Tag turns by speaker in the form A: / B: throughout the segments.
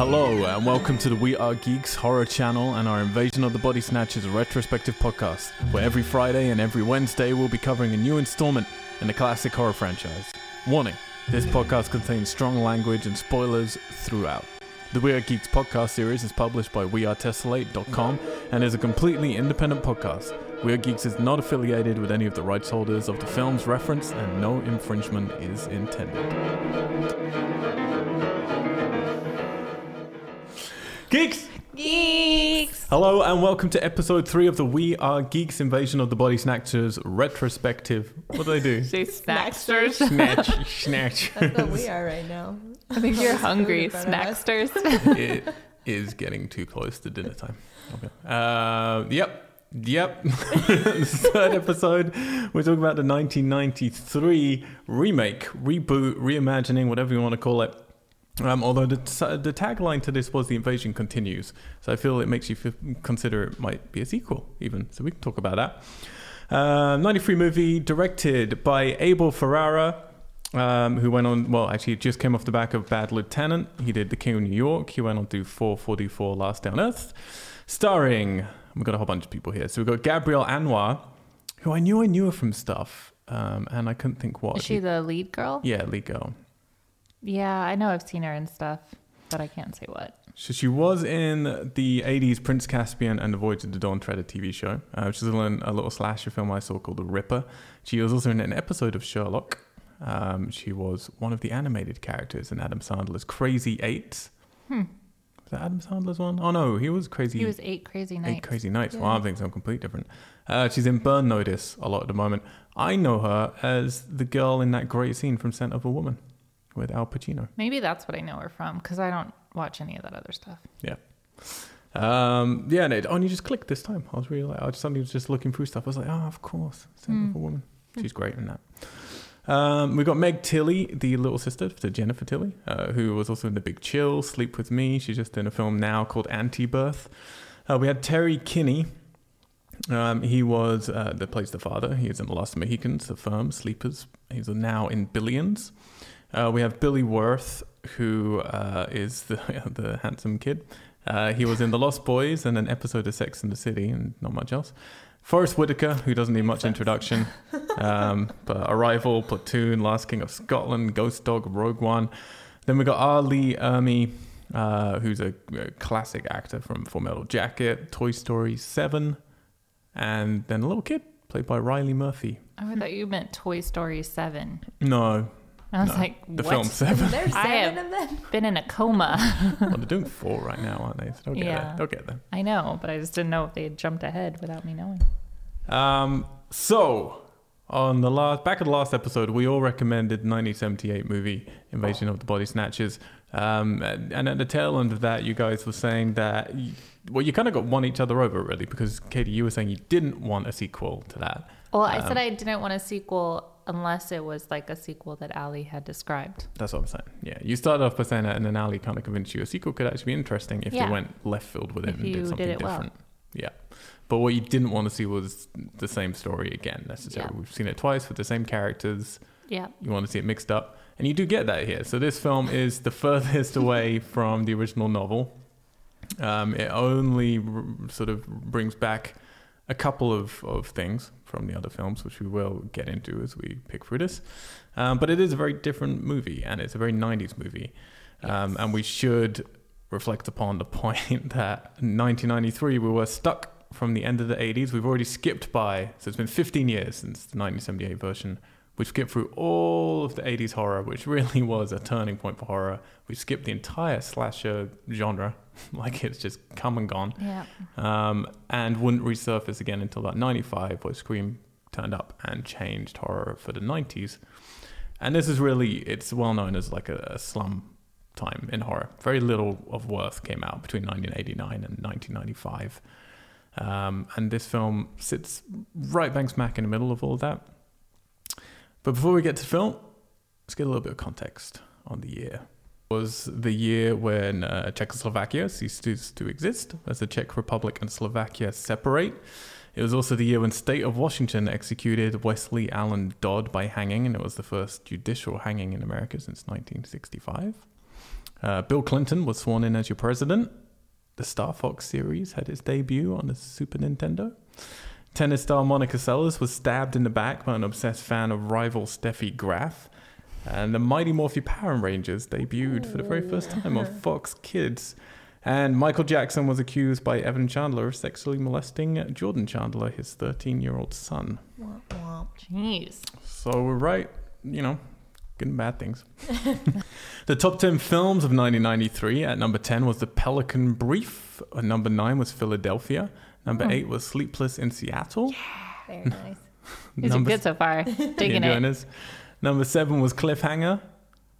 A: Hello, and welcome to the We Are Geeks horror channel and our Invasion of the Body Snatchers retrospective podcast, where every Friday and every Wednesday we'll be covering a new installment in the classic horror franchise. Warning this podcast contains strong language and spoilers throughout. The We Are Geeks podcast series is published by WeAreTessellate.com and is a completely independent podcast. We Are Geeks is not affiliated with any of the rights holders of the films referenced, and no infringement is intended. Geeks!
B: Geeks.
A: Hello and welcome to episode three of the We Are Geeks Invasion of the Body Snatchers retrospective. What do they do?
B: Say snacksters.
A: Snatch, snatch.
C: That's what we are right now.
B: I think you're hungry,
C: Food in front of us.
B: snacksters.
A: it is getting too close to dinner time. Okay. Uh, yep. Yep. Third episode, we're talking about the 1993 remake, reboot, reimagining, whatever you want to call it. Um, although the, the tagline to this was "The Invasion Continues," so I feel it makes you feel, consider it might be a sequel, even. So we can talk about that. Uh, 93 movie directed by Abel Ferrara, um, who went on, well, actually, it just came off the back of Bad Lieutenant. He did The King of New York. He went on to 444 Last Day on Earth. Starring, we've got a whole bunch of people here. So we've got Gabrielle Anwar, who I knew I knew her from stuff, um, and I couldn't think what.
B: Is she the lead girl?
A: yeah, lead girl.
B: Yeah, I know I've seen her and stuff, but I can't say what.
A: So she was in the 80s Prince Caspian and the Voyage of the Dawn Treader TV show, uh, which is a little, a little slasher film I saw called The Ripper. She was also in an episode of Sherlock. Um, she was one of the animated characters in Adam Sandler's Crazy Eight.
B: Hmm.
A: Was that Adam Sandler's one? Oh no, he was Crazy
B: He was eight crazy nights.
A: Eight Crazy Nights.
C: Yeah.
A: Well, I'm thinking something completely different. Uh, she's in Burn Notice a lot at the moment. I know her as the girl in that great scene from Scent of a Woman with Al Pacino.
B: Maybe that's what I know her from because I don't watch any of that other stuff. Yeah.
A: Um, yeah, and it only just clicked this time. I was really like, I just suddenly was just looking through stuff. I was like, oh, of course,
B: Hmm.
A: of a Woman. She's great in that. Um, we got Meg Tilly, the little sister to Jennifer Tilly, uh, who was also in The Big Chill, Sleep with Me. She's just in a film now called Antibirth. Uh, we had Terry Kinney. Um, he was uh, that plays the father. He is in The Last Mohicans, The Firm, Sleepers. He's now in Billions. Uh, we have Billy Wirth, who uh, is the the handsome kid. Uh, he was in The Lost Boys and an episode of Sex in the City, and not much else. Forest Whitaker, who doesn't need much introduction, um, but Arrival, Platoon, Last King of Scotland, Ghost Dog, Rogue One. Then we got R. Lee Ermey, uh, who's a, a classic actor from Full Metal Jacket, Toy Story 7, and then a little kid played by Reilly Murphy.
B: Oh, I thought you meant Toy Story 7.
A: No,
B: I was
A: no,
B: like,
A: the
B: what?
A: film 7.
C: There's
B: I
C: seven
B: have-
C: of them.
B: Been in a coma.
A: well, they're doing four right now, aren't they? So they'll get
B: Yeah.
A: there. They'll get there.
B: I know, but I just didn't know if they had jumped ahead without me knowing.
A: Um, so on the last back of the last episode, we all recommended 1978 movie Invasion of the Body Snatchers. Um, and, and at the tail end of that, you guys were saying that you, well, you kind of got one each other over really because Katie, you were saying you didn't want a sequel to that.
B: Well, I said
A: Um,
B: I didn't want a sequel unless it was like a sequel that Ali had described.
A: That's what I'm saying. Yeah, you started off by saying that, and then Ali kind of convinced you a sequel could actually be interesting if
B: Yeah.
A: they went left field with it
B: If
A: and did
B: did
A: something
B: well.
A: different. Yeah, but what you didn't want to see was the same story again necessarily.
B: Yeah.
A: We've seen it twice with the same characters.
B: Yeah.
A: you want to see it mixed up and you do get that here so this film is the furthest away from the original novel um, it only r- sort of brings back a couple of, of things from the other films which we will get into as we pick through this. Um, but it is a very different movie and it's a very 90s movie. Um, and we should reflect upon the point that in 1993 we were stuck from the end of the 80s we've already skipped by so it's been 15 years since the 1978 version. We've skipped through all of the 80s horror, which really was a turning point for horror. We've skipped the entire slasher genre, like it's just come and gone,
B: Yeah.
A: um, and wouldn't resurface again until about 95, where Scream turned up and changed horror for the 90s. And this is really, it's well known as like a, a slum time in horror. Very little of worth came out between 1989 and 1995. Um, and this film sits right bang smack in the middle of all of that. But before we get to film, let's get a little bit of context on the year. Was the year when uh, Czechoslovakia ceased to, to exist as the Czech Republic and Slovakia separate. It was also the year when State of Washington executed Wesley Allen Dodd by hanging, and it was the first judicial hanging in America since 1965. Uh, Bill Clinton was sworn in as your president. The Star Fox series had its debut on the Super Nintendo. Tennis star Monica Seles was stabbed in the back by an obsessed fan of rival Steffi Graf. And the Mighty Morphin Power Rangers debuted for the very first time on Fox Kids. And Michael Jackson was accused by Evan Chandler of sexually molesting Jordan Chandler, his 13 year old son.
C: Womp womp.
B: Jeez.
A: So we're right, you know, good and bad things. the top 10 films of 1993 at number 10 was The Pelican Brief. At number 9 was Philadelphia. Number
B: Oh.
A: 8 was Sleepless in Seattle.
C: Yeah, Very nice.
B: These are good so far.
A: You
B: Digging
A: enjoying
B: it.
A: This? Number 7 was Cliffhanger.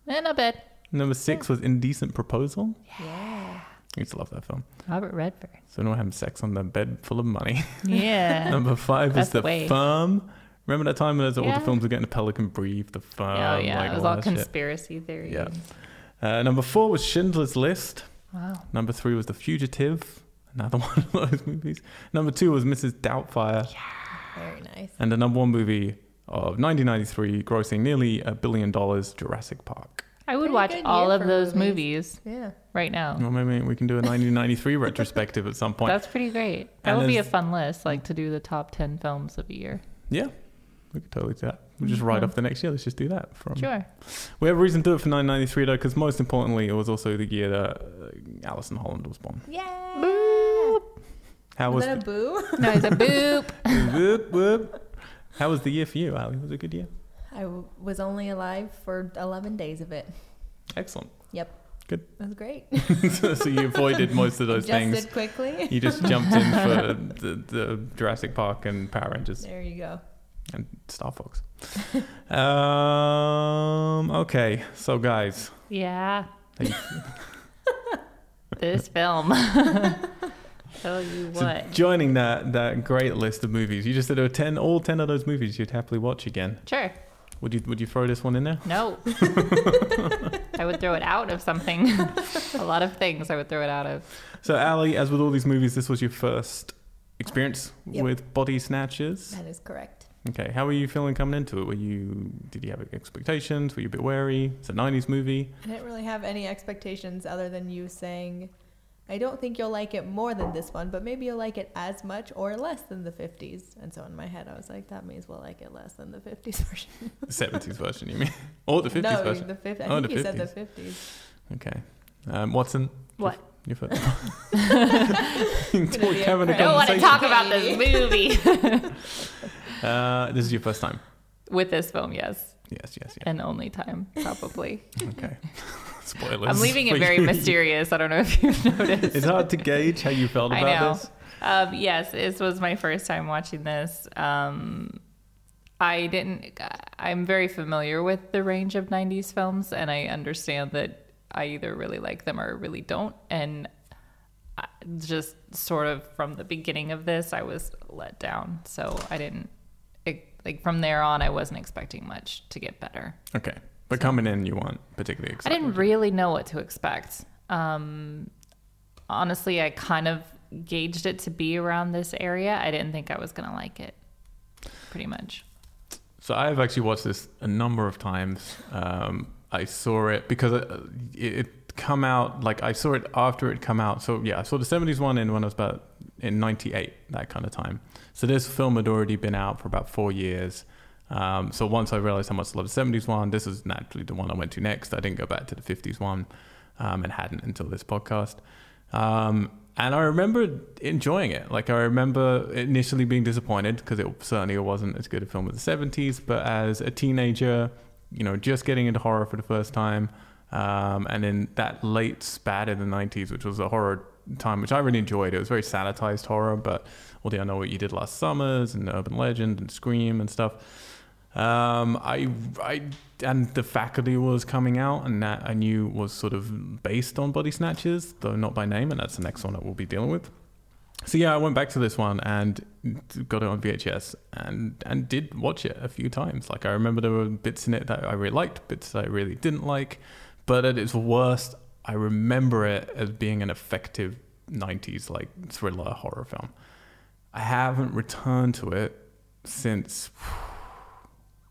B: Eh, not bad.
A: Number 6 was Indecent Proposal.
C: Yeah.
A: I used to love that film.
B: Robert Redford.
A: So no having sex on the bed full of money.
B: Yeah.
A: Number 5 was
B: That's
A: The
B: the way.
A: Firm. Remember that time when all the films were getting the Pelican Brief, The Firm,
B: oh yeah,
A: like
B: it was
A: all
B: all
A: that shit.
B: conspiracy theories.
A: Yeah. Uh, number 4 was Schindler's List.
B: Wow.
A: Number three was The Fugitive, another one of those movies. Number two was Mrs. Doubtfire, Yeah.
C: Very nice.
A: and the number one movie of 1993, grossing nearly a billion dollars, Jurassic Park.
B: I would
C: Pretty
B: watch all of those
C: movies.
B: movies
C: Yeah.
B: right now.
A: Well, maybe we can do a 1993 retrospective at some point.
B: That's pretty great. That
A: And
B: would be a fun list, like to do the top ten films of a year.
A: Yeah, we could totally do that. We'll just write
B: Mhm.
A: off the next year. Let's just do that. From
B: Sure.
A: we have a reason to do it for 1993 though, because most importantly, it was also the year that uh, Alison Holland was born.
C: Yeah.
A: How
C: Was
A: was
C: that a boo?
B: No, it's a boop.
A: whoop, whoop. How was the year for you, Ali? Was it a good year?
C: I w- was only alive for 11 days of it.
A: Excellent.
C: Yep.
A: Good.
C: That was great.
A: so, so you avoided most of those things.
C: Adjusted quickly.
A: You just jumped in for the, the Jurassic Park and Power Rangers
C: There you go.
A: and Star Fox. um, okay, so guys,
B: Yeah.
A: You-
B: this film. Tell you
A: so joining that that great list of movies, you just said there were ten, all ten of those movies you'd happily watch again.
B: Sure.
A: Would you would you throw this one in there?
B: No. I would throw it out of something. a lot of things I would throw it out of.
A: So, Ali, as with all these movies, this was your first experience
C: Yep.
A: with Body Snatchers.
C: That is correct.
A: Okay, how were you feeling coming into it? Were you did you have expectations? Were you a bit wary? It's a '90s movie.
C: I didn't really have any expectations other than you saying, I don't think you'll like it more than this one, but maybe you'll like it as much or less than the 50s. And so in my head, I was like, that may as well like it less than the 50s version.
A: The '70s version, you mean? Or the '50s
C: no,
A: version?
C: the 50s. I
A: Oh,
C: think
A: the
C: you said the
A: 50s.
C: 50s.
A: Okay. Um, Watson.
B: What?
A: Your first.
C: Gonna be a
A: Having a
B: I don't want to talk about this movie.
A: Uh, this is your first time.
B: With this film, yes.
A: Yes, yes, yes.
B: And only time, probably.
A: Okay. Spoilers.
B: I'm leaving it very mysterious. I don't know if you've noticed.
A: It's hard to gauge how you felt
B: I
A: about
B: know.
A: this.
B: Um, yes, this was my first time watching this. Um, I didn't. I'm very familiar with the range of '90s films, and I understand that I either really like them or really don't. And I- just sort of from the beginning of this, I was let down. So I didn't. It, like from there on, I wasn't expecting much to get better.
A: Okay. But coming in, you weren't particularly excited.
B: I didn't really know what to expect. Um, honestly, I kind of gauged it to be around this area. I didn't think I was gonna like it. Pretty much.
A: So I've actually watched this a number of times. Um, I saw it because it, it it come out like I saw it after it come out. So yeah, I saw the '70s one in when I was about in '98, that kind of time. So this film had already been out for about four years. Um, so once I realized how much I loved the '70s one, this is naturally the one I went to next. I didn't go back to the '50s one, um, and hadn't until this podcast. Um, and I remember enjoying it. Like I remember initially being disappointed because it certainly wasn't as good a film as the '70s. But as a teenager, you know, just getting into horror for the first time, um, and in that late spat in the '90s, which was a horror time, which I really enjoyed. It was very sanitized horror, but all the I know what you did last summers and Urban Legend and Scream and stuff. Um, I, I, and the faculty was coming out, and that I knew was sort of based on Body Snatchers, though not by name, and that's the next one that we'll be dealing with. So yeah, I went back to this one and got it on VHS and and did watch it a few times. Like I remember there were bits in it that I really liked, bits that I really didn't like, but at its worst, I remember it as being an effective '90s like thriller horror film. I haven't returned to it since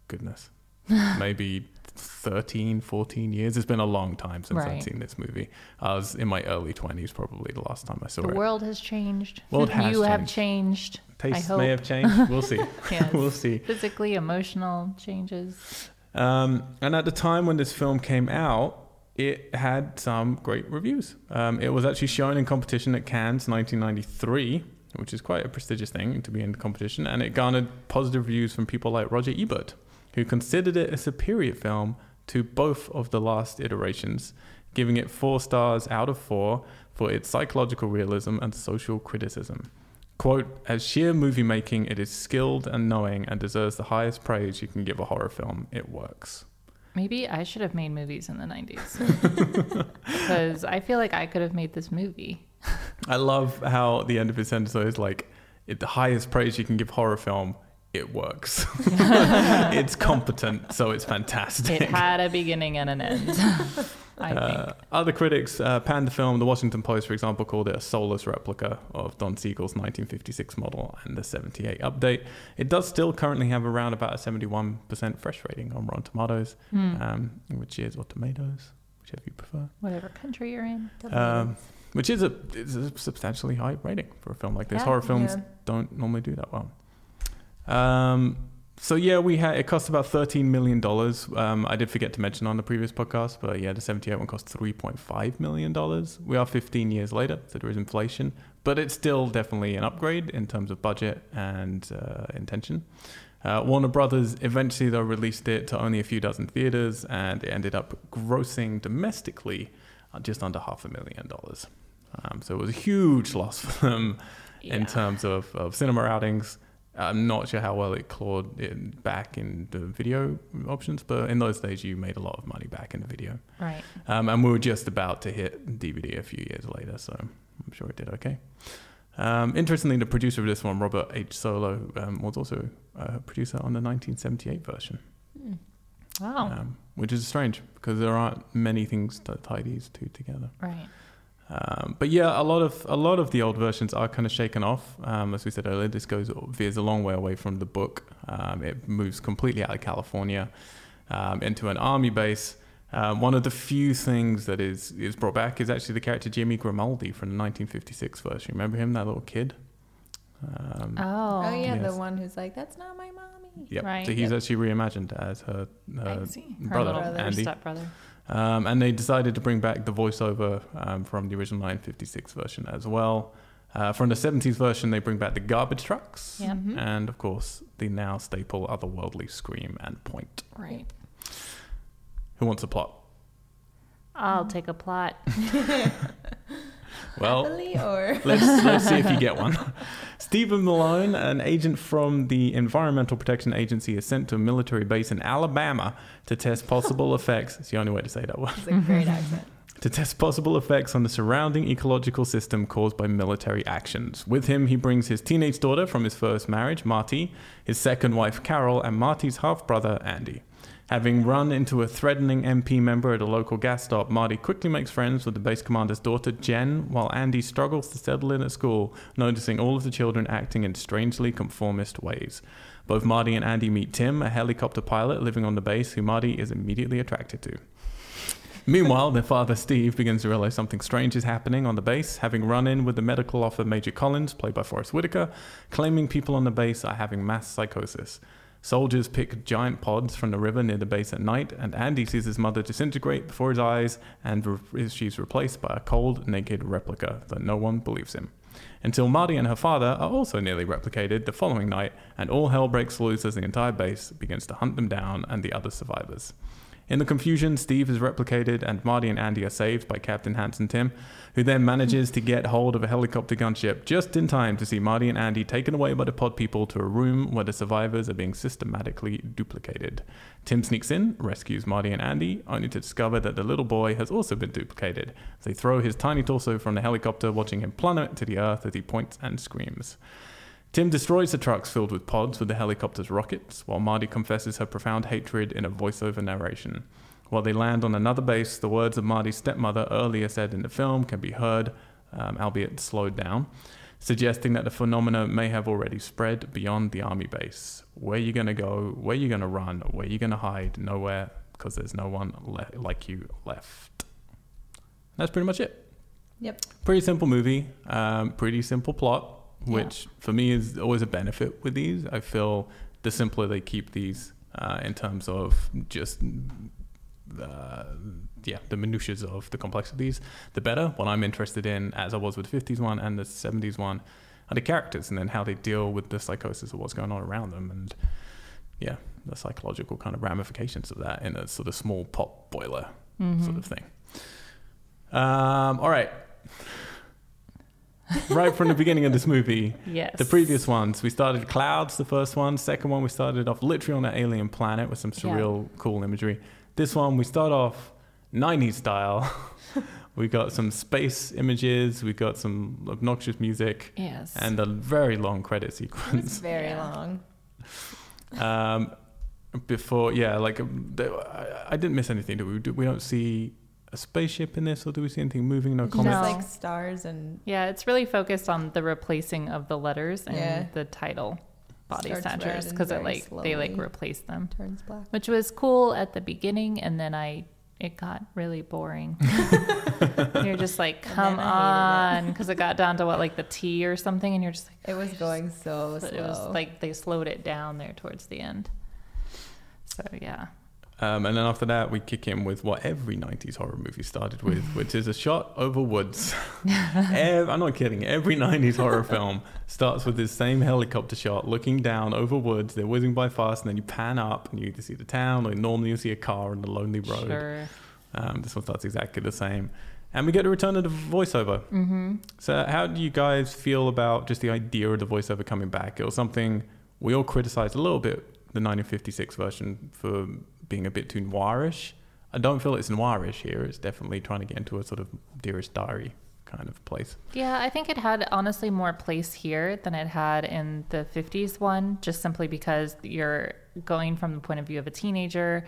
A: goodness, maybe 13, 14 years. It's been a long time since I've seen this movie. I was in my early 20s probably the last time I saw
B: The
A: it.
B: The world has changed.
A: World has
B: you have
A: changed.
B: changed.
A: Tastes may have changed. We'll see.
B: Yes.
A: we'll see.
B: Physically, emotional changes.
A: Um, and at the time when this film came out, it had some great reviews. Um, it was actually shown in competition at Cannes 1993, which is quite a prestigious thing to be in the competition, and it garnered positive reviews from people like Roger Ebert, who considered it a superior film to both of the last iterations, giving it four stars out of four for its psychological realism and social criticism. Quote, as sheer movie making, it is skilled and knowing and deserves the highest praise you can give a horror film. It works.
B: Maybe I should have made movies in the 90s. Because I feel like I could have made this movie.
A: I love how the end of his sentence is like, the highest praise you can give horror film, it works. it's competent, so it's fantastic.
B: It had a beginning and an end. I think.
A: Uh, other critics uh, panned the film. The Washington Post, for example, called it a soulless replica of Don Siegel's 1956 model and the 78 update. It does still currently have around about a 71% fresh rating on Rotten Tomatoes,
B: Hmm.
A: um, which is, or tomatoes, whichever you prefer.
B: Whatever country you're in.
A: Um, which is a, is a substantially high rating for a film like this.
B: Yeah.
A: Horror films
C: Yeah.
A: don't normally do that well. Um, so yeah, we had it cost about thirteen million dollars. Um, I did forget to mention on the previous podcast, but yeah, the seventy-eight one cost three point five million dollars. We are fifteen years later, so there is inflation, but it's still definitely an upgrade in terms of budget and uh, intention. Uh, Warner Brothers eventually though released it to only a few dozen theaters, and it ended up grossing domestically uh, just under half a million dollars. Um, so it was a huge loss for them in terms of, of cinema outings. I'm not sure how well it clawed it back in the video options, but in those days you made a lot of money back in the video.
B: Right.
A: Um, and we were just about to hit DVD a few years later, so I'm sure it did okay. Um, interestingly, the producer of this one, Robert H. Solo, um, was also a producer on the 1978 version,
C: Hmm.
B: Wow.
A: um, which is strange because there aren't many things that tie these two together.
B: Right.
A: But yeah, a lot of a lot of the old versions are kind of shaken off. Um, as we said earlier, this goes veers a long way away from the book. Um, it moves completely out of California um, into an army base. Um, one of the few things that is is brought back is actually the character Jimmy Grimaldi from the 1956 version. Remember him, that little kid? Um,
B: Oh.
C: Oh yeah,
A: Yes.
C: the one who's like, "That's not my mommy."
A: Yep.
B: Right.
A: So he's
C: Yep.
A: actually reimagined as her, her
B: I see. Her
A: brother,
B: little
A: Andy.
B: stepbrother.
A: Um, and they decided to bring back the voiceover um, from the original 956 version as well. Uh, from the 70s version, they bring back the garbage trucks.
B: Yeah.
C: Mhm.
A: And of course, the now staple otherworldly scream and point.
B: Right.
A: Who wants a plot?
B: I'll take a plot.
A: Well,
C: or
A: let's, let's see if you get one. Stephen Malone, an agent from the Environmental Protection Agency, is sent to a military base in Alabama to test possible effects. It's the only way to say that word.
C: it's a great accent.
A: to test possible effects on the surrounding ecological system caused by military actions. With him, he brings his teenage daughter from his first marriage, Marty, his second wife, Carol, and Marty's half brother, Andy. Having run into a threatening MP member at a local gas stop, Marty quickly makes friends with the base commander's daughter, Jen, while Andy struggles to settle in at school, noticing all of the children acting in strangely conformist ways. Both Marty and Andy meet Tim, a helicopter pilot living on the base, who Marty is immediately attracted to. Meanwhile, their father Steve begins to realize something strange is happening on the base, having run in with the medical officer Major Collins, played by Forest Whitaker, claiming people on the base are having mass psychosis. Soldiers pick giant pods from the river near the base at night, and Andy sees his mother disintegrate before his eyes, and re- she's replaced by a cold, naked replica that no one believes him. Until Marty and her father are also nearly replicated the following night, and all hell breaks loose as the entire base begins to hunt them down and the other survivors. In the confusion, Steve is replicated, and Marty and Andy are saved by Captain Hanson Tim, who then manages to get hold of a helicopter gunship just in time to see Marty and Andy taken away by the pod people to a room where the survivors are being systematically duplicated. Tim sneaks in, rescues Marty and Andy, only to discover that the little boy has also been duplicated. They throw his tiny torso from the helicopter, watching him plummet to the earth as he points and screams. Tim destroys the trucks filled with pods with the helicopter's rockets, while Marty confesses her profound hatred in a voiceover narration. While they land on another base, the words of Marty's stepmother earlier said in the film can be heard, um, albeit slowed down, suggesting that the phenomena may have already spread beyond the army base. Where you gonna go? Where you gonna run? Where you gonna hide? Nowhere. because there's no one le- like you left. That's pretty much it.
C: Yep.
A: Pretty simple movie, um, pretty simple plot, which for me is always a benefit with these. I feel the simpler they keep these uh, in terms of just uh, yeah the minutiae of the complexities, the better. What I'm interested in, as I was with the 50s one and the 70s one, are the characters and then how they deal with the psychosis of what's going on around them and yeah the psychological kind of ramifications of that in a sort of small pot boiler
B: Mm-hmm.
A: sort of thing. Um, all right. right from the beginning of this movie,
B: Yes.
A: the previous ones, we started clouds, the first one. Second one, we started off literally on an alien planet with some
B: Yeah.
A: surreal, cool imagery. This one, we start off 90s style. we got some space images, we got some obnoxious music,
B: Yes.
A: and a very long credit
C: It's
A: sequence.
C: very
B: Yeah.
C: long.
A: um, before, yeah, like um, I, I didn't miss anything. Do we? Do, we don't see a spaceship in this, or do we see anything moving? No
C: Just
A: comments.
B: No.
C: like stars and
B: yeah, it's really focused on the replacing of the letters and
C: Yeah.
B: the title body
C: Starts
B: centers because it like they like
C: slowly.
B: replace them,
C: turns black.
B: which was cool at the beginning, and then I it got really boring. you're just like, come on, because it got down to what like the T or something, and you're just like,
C: It was going so slow.
B: it was like they slowed it down there towards the end. So yeah,
A: Um, and then after that, we kick in with what every 90s horror movie started with, which is a shot over woods. Ev- I'm not kidding. Every 90s horror film starts with this same helicopter shot looking down over woods. They're whizzing by fast, and then you pan up and you either see the town or normally you see a car on the lonely road.
B: sure.
A: Um, this one starts exactly the same. And we get a return of the voiceover.
B: Mm-hmm.
A: So, how do you guys feel about just the idea of the voiceover coming back? It was something we all criticized a little bit, the 1956 version, for being a bit too noirish. I don't feel it's noirish here. It's definitely trying to get into a sort of Dearest Diary kind of place.
B: Yeah, I think it had honestly more place here than it had in the 50s one, just simply because you're going from the point of view of a teenager,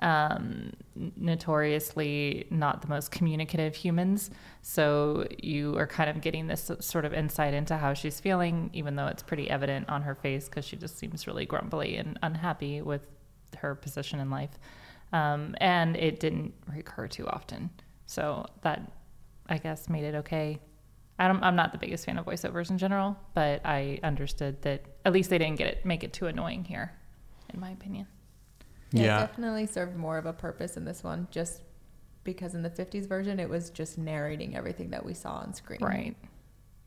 B: um, notoriously not the most communicative humans. So you are kind of getting this sort of insight into how she's feeling, even though it's pretty evident on her face because she just seems really grumbly and unhappy with her position in life. Um, and it didn't recur too often. So that I guess made it okay. I don't, I'm not the biggest fan of voiceovers in general, but I understood that at least they didn't get it make it too annoying here, in my opinion.
C: Yeah,
A: Yeah.
C: it definitely served more of a purpose in this one, just because in the 50s version it was just narrating everything that we saw on screen.
B: Right.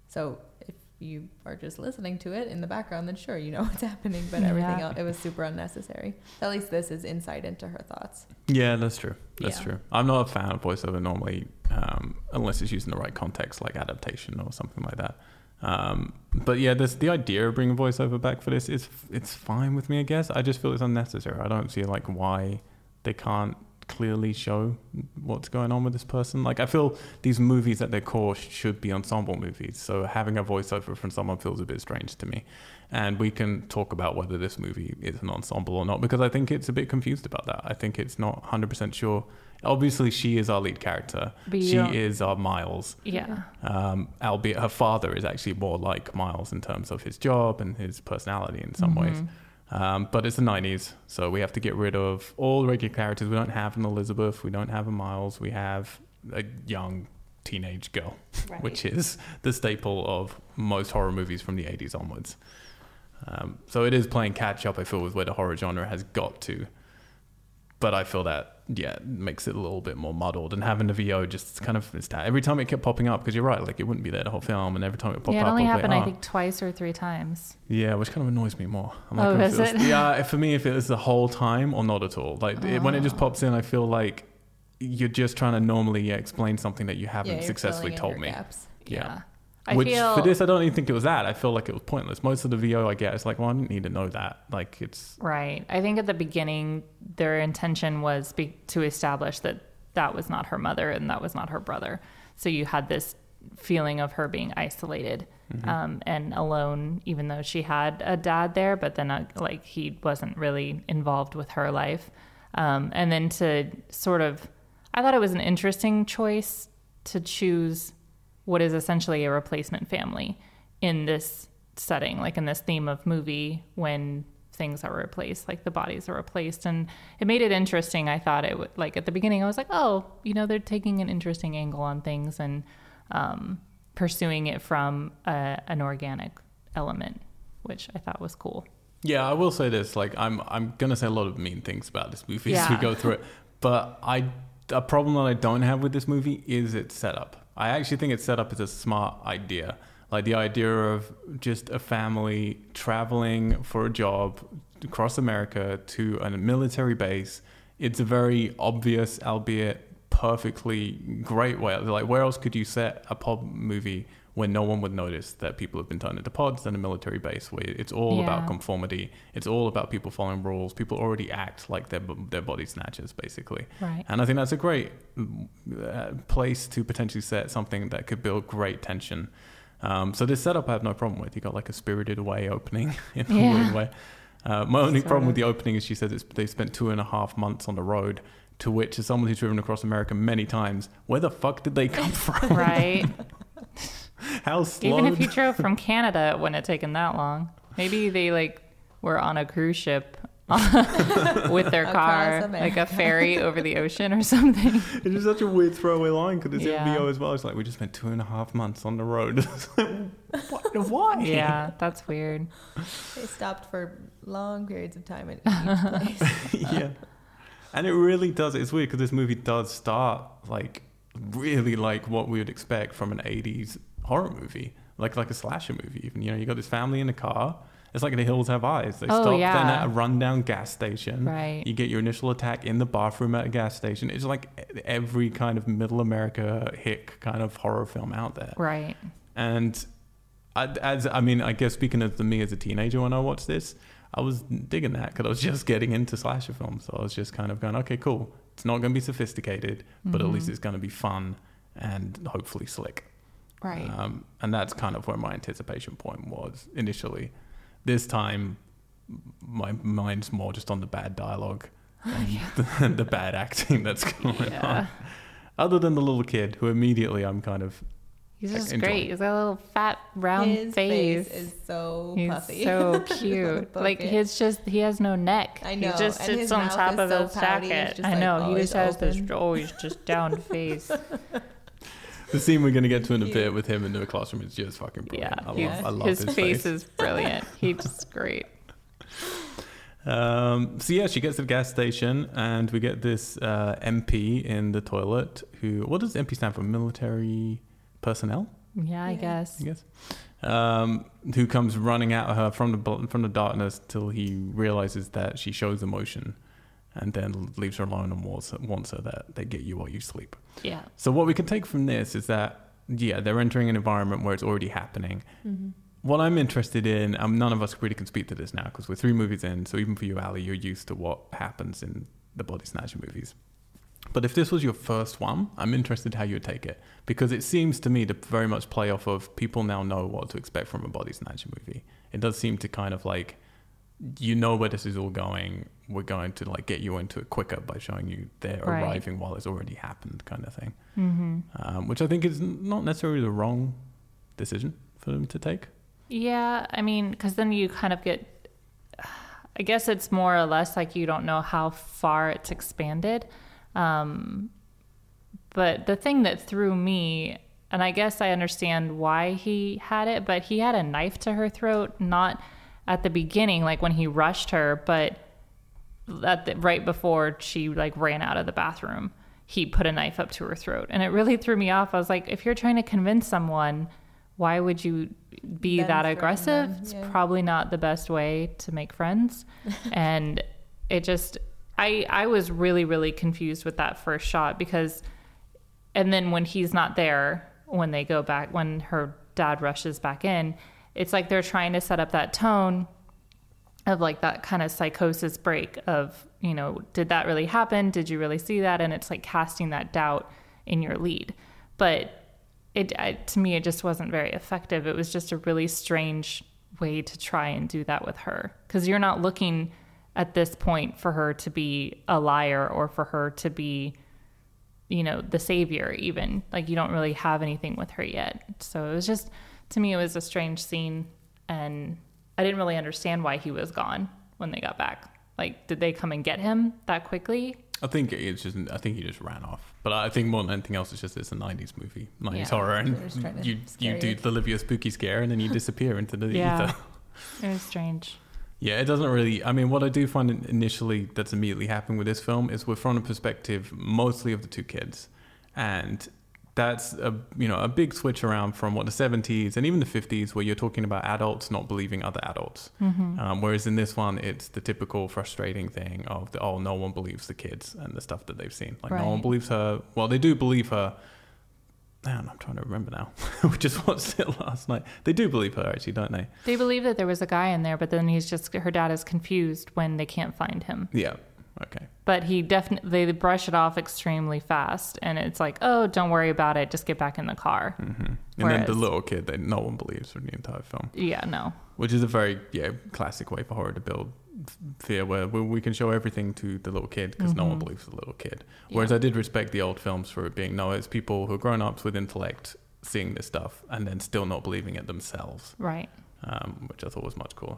C: So if you are just listening to it in the background, then sure, you know what's happening, but everything
B: Yeah.
C: else, it was super unnecessary. At least this is insight into her thoughts.
A: Yeah, that's true. That's
B: Yeah.
A: true. I'm not a fan of voiceover normally, um, unless it's used in the right context, like adaptation or something like that. Um, but yeah, this the idea of bringing voiceover back for this is it's fine with me. I guess I just feel it's unnecessary. I don't see like why they can't clearly show what's going on with this person. Like I feel these movies at their core should be ensemble movies. So having a voiceover from someone feels a bit strange to me. And we can talk about whether this movie is an ensemble or not because I think it's a bit confused about that. I think it's not 100% sure. Obviously, she is our lead character. She is our Miles.
B: Yeah.
A: Um, albeit her father is actually more like Miles in terms of his job and his personality in some ways. Um, but it's the 90s, so we have to get rid of all the regular characters. We don't have an Elizabeth, we don't have a Miles, we have a young teenage girl,
B: Right.
A: which is the staple of most horror movies from the 80s onwards. Um, so it is playing catch up, I feel, with where the horror genre has got to. But I feel that, yeah, makes it a little bit more muddled. And having the VO just kind of, every time it kept popping up, because you're right, like it wouldn't be there the whole film. And every time it popped
B: yeah, it
A: up,
B: only
A: I was
B: happened,
A: like,
B: I
A: "Oh."
B: think, twice or three times.
A: Yeah, which kind of annoys me more. I'm
B: oh, oh,
A: if
B: is
A: was-
B: it?
A: Yeah, uh, for me, if it was the whole time or not at all. Like it, when it just
B: Oh.
A: pops in, I feel like you're just trying to normally explain something that you haven't
C: yeah,
A: successfully told me.
C: gaps.
A: Yeah.
B: I
A: Which
B: feel
A: for this, I don't even think it was that. I feel like it was pointless. Most of the VO I get is like, well, I didn't need to know that. Like it's
B: Right. I think at the beginning, their intention was be- to establish that that was not her mother and that was not her brother. So you had this feeling of her being isolated um, and alone, even though she had a dad there, but then uh, like he wasn't really involved with her life. Um, and then to sort of, I thought it was an interesting choice to choose what is essentially a replacement family in this setting, like in this theme of movie when things are replaced, like the bodies are replaced, and it made it interesting. I thought it would like at the beginning, I was like, oh, you know, they're taking an interesting angle on things and um, pursuing it from a, an organic element, which I thought was cool.
A: Yeah, I will say this. Like, I'm I'm gonna say a lot of mean things about this movie as we go through it, but I a problem that I don't have with this movie is its setup. I actually think its set up as a smart idea. Like the idea of just a family traveling for a job across America to a military base. It's a very obvious, albeit perfectly great way. Like, where else could you set a pod movie when no one would notice that people have been turned into pods and a military base where it's all about conformity. It's all about people following rules. People already act like they're, their body snatchers, basically.
B: Right.
A: And I think that's a great uh, place to potentially set something that could build great tension. Um, so this setup I have no problem with. You got like a spirited away opening in a
B: Yeah.
A: weird way. Uh, my only problem with the opening is she says they spent two and a half months on the road. To which, as someone who's driven across America many times, where the fuck did they come from?
B: Right.
A: How slow?
B: Even if you drove from Canada, it wouldn't have taken that long. Maybe they like were on a cruise ship with their car, like a ferry over the ocean or something.
A: It's just such a weird throwaway line because it's
B: Yeah.
A: in VO as well. It's like we just spent two and a half months on the road. Like, what? Why?
B: Yeah, that's weird.
C: They stopped for long periods of time at each place.
A: yeah. And it really does. It's weird because this movie does start like really like what we would expect from an '80s horror movie, like like a slasher movie. Even you know, you got this family in a car. It's like The Hills Have Eyes. They
B: Oh,
A: stop then at a rundown gas station.
B: Right.
A: You get your initial attack in the bathroom at a gas station. It's like every kind of middle America hick kind of horror film out there.
B: Right.
A: And I, as I mean, I guess speaking of the me as a teenager when I watched this, I was digging that because I was just getting into slasher films. So I was just kind of going, okay, cool. It's not going to be sophisticated, but at mm-hmm.
B: least
A: it's going to be fun and hopefully slick.
B: Right.
A: Um, and that's kind of where my anticipation point was initially. This time, my mind's more just on the bad dialogue and the, the bad acting that's going on. Other than the little kid, who immediately I'm kind of
B: He's
A: Like,
B: just
A: enjoy.
B: great. He's got a little fat round
C: His
B: face.
C: face is so
B: He's
C: puffy.
B: so cute. Like
C: it.
B: his just he has no neck.
C: I know,
B: He just
C: and
B: sits
C: his
B: on
C: mouth
B: top
C: is
B: of
C: so
B: his
C: pouty,
B: jacket.
C: just
B: I
C: like
B: know. he
C: always
B: just has this always just down face.
A: The scene we're gonna get to in a
C: Cute.
A: bit with him in the classroom is just fucking
B: Yeah.
A: brilliant. I love,
B: he's-
A: I love
B: his,
A: his,
B: face, is brilliant. He's just great.
A: Um, so yeah, she gets to the gas station, and we get this uh, MP in the toilet. Who? What does MP stand for? Military personnel,
B: Yeah, I
C: Yeah.
B: guess.
A: I guess. Um, who comes running at her from the from the darkness till he realizes that she shows emotion, and then leaves her alone and wants, wants her that they get you while you sleep.
B: Yeah.
A: So what we can take from this is that yeah, they're entering an environment where it's already happening.
C: Mhm.
A: What I'm interested in, um, none of us really can speak to this now because we're three movies in. So even for you, Ali, you're used to what happens in the body snatcher movies. But if this was your first one, I'm interested how you would take it because it seems to me to very much play off of people now know what to expect from a body snatcher movie. It does seem to kind of like you know where this is all going. We're going to like get you into it quicker by showing you they're
B: Right.
A: arriving while it's already happened, kind of thing.
B: Mm-hmm.
A: Um, which I think is not necessarily the wrong decision for them to take.
B: Yeah, I mean, because then you kind of get. I guess it's more or less like you don't know how far it's expanded. Um, but the thing that threw me, and I guess I understand why he had it, but he had a knife to her throat, not at the beginning, like when he rushed her, but at the, right before she like ran out of the bathroom, he put a knife up to her throat, and it really threw me off. I was like, if you're trying to convince someone, why would you be
C: Then
B: that aggressive?
C: them,
B: It's probably not the best way to make friends, and it just. I, I was really really confused with that first shot because and then when he's not there when they go back when her dad rushes back in it's like they're trying to set up that tone of like that kind of psychosis break of you know did that really happen? Did you really see that? And it's like casting that doubt in your lead. But it to me it just wasn't very effective. It was just a really strange way to try and do that with her. Because you're not looking at this point for her to be a liar or for her to be you know the savior even. Like you don't really have anything with her yet. So it was just to me it was a strange scene and i didn't really understand why he was gone when they got back? Like, did they come and get him that quickly?
A: I think it's just. I think he just ran off. But I think more than anything else, it's just it's a '90s movie, '90s
B: Yeah.
A: horror,
C: They're just trying
A: and you you do
C: you.
A: deliver your spooky scare, and then you disappear into the
B: Yeah.
A: ether.
B: It was strange.
A: Yeah, it doesn't really. I mean, what I do find initially that's immediately happening with this film is we're from a perspective mostly of the two kids, and that's a you know a big switch around from what the 70s and even the 50s where you're talking about adults not believing other adults.
B: Mm-hmm.
A: Um, whereas in this one, it's the typical frustrating thing of the, oh, no one believes the kids and the stuff that they've seen. Like no one believes her. Well, they do believe her. Man, I'm trying to remember now. we just watched it last night. They do believe her, actually, don't they?
B: They believe that there was a guy in there, but then he's just her dad is confused when they can't find him.
A: Yeah. Okay.
B: But he definitely they brush it off extremely fast, and it's like, oh, don't worry about it, just get back in the car.
A: hmm And then the little kid that no one believes for the entire film,
B: Yeah, no,
A: which is a very yeah classic way for horror to build fear, where we can show everything to the little kid because no one
B: Mhm.
A: believes the little kid. Whereas
B: Yeah.
A: I did respect the old films for it being no, it's people who are grown ups with intellect seeing this stuff and then still not believing it themselves,
B: right.
A: um, which I thought was much cooler.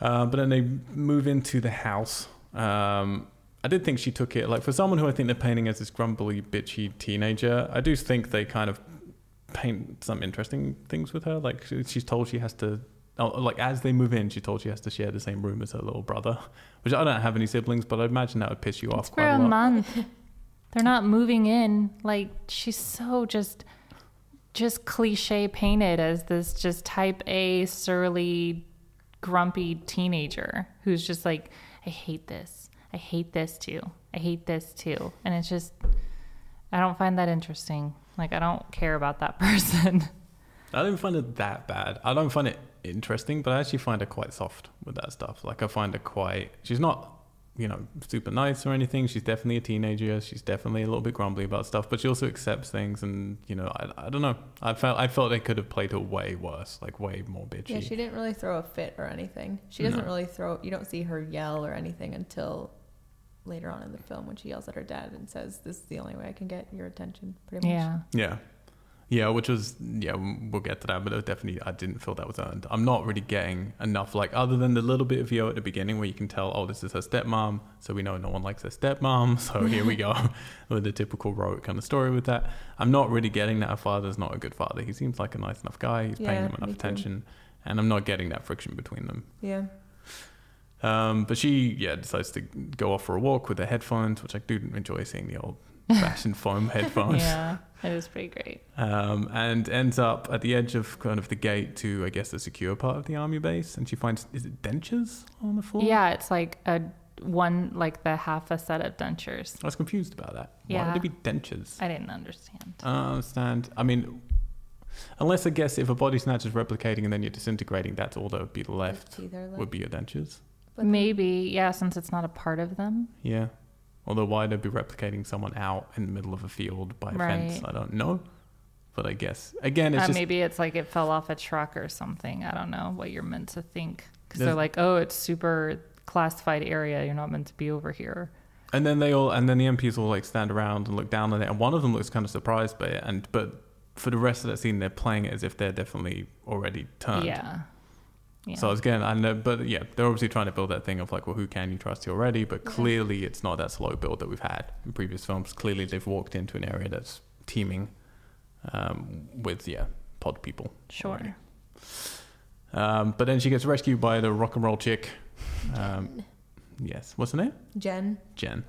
A: Uh, but then they move into the house. Um, I did think she took it like for someone who I think they're painting as this grumbly, bitchy teenager. I do think they kind of paint some interesting things with her. Like she- she's told she has to, oh, like as they move in, she's told she has to share the same room as her little brother. Which I don't have any siblings, but I imagine that would piss you
B: It's
A: off
B: for
A: quite a
B: a
A: lot.
B: month. They're not moving in. Like she's so just, just cliche painted as this just type A surly, grumpy teenager who's just like, I hate this. I hate this too. I hate this too. And it's just, I don't find that interesting. Like I don't care about that person.
A: I don't find it that bad. I don't find it interesting, but I actually find her quite soft with that stuff. Like I find her quite. She's not, you know, super nice or anything. She's definitely a teenager. She's definitely a little bit grumbly about stuff, but she also accepts things. And you know, I, I don't know. I felt I felt they could have played her way worse, like way more bitchy.
C: Yeah, she didn't really throw a fit or anything. She doesn't
A: No.
C: really throw. You don't see her yell or anything until later on in the film when she yells at her dad and says, "This is the only way I can get your attention." Pretty much.
B: yeah.
A: Yeah. Yeah, which was yeah, we'll get to that, but it definitely I didn't feel that was earned. I'm not really getting enough like other than the little bit of Yo at the beginning where you can tell, oh, this is her stepmom, so we know no one likes her stepmom, so here we go with the typical rote kind of story with that. I'm not really getting that her father's not a good father. He seems like a nice enough guy. He's paying
C: Yeah,
A: them enough attention, and I'm not getting that friction between them.
C: Yeah.
A: Um, but she, yeah, decides to go off for a walk with her headphones, which I do enjoy seeing the old fashioned foam headphones.
B: Yeah. It was pretty great.
A: um, and ends up at the edge of kind of the gate to, I guess, the secure part of the army base. And she finds, is it dentures on the floor?
B: Yeah, it's like a one like the half a set of dentures.
A: I was confused about that. Why
B: Yeah.
A: would it be dentures?
B: I didn't understand.
A: I don't understand. I mean, unless I guess if a body snatch is replicating and then you're disintegrating, that's all that would be left,
C: left.
A: would be your dentures.
C: But
B: Maybe, yeah, since it's not a part of them.
A: Yeah. Although why they'd be replicating someone out in the middle of a field by a fence, I don't know. But I guess again, it's
B: Uh,
A: just
B: maybe it's like it fell off a truck or something. I don't know what you're meant to think. Because they're like, oh, it's super classified area. You're not meant to be over here.
A: And then they all, and then the MPs all like stand around and look down on it, and one of them looks kind of surprised by it. And but for the rest of that scene, they're playing it as if they're definitely already turned.
B: Yeah. Yeah.
A: So again, I know, but yeah, they're obviously trying to build that thing of like, well, who can you trust already? But clearly, it's not that slow build that we've had in previous films. Clearly, they've walked into an area that's teeming um, with yeah pod people.
B: sure.
A: Um, but then she gets rescued by the rock and roll chick. Um,
C: Jen.
A: yes, what's her name?
C: Jen
A: Jen.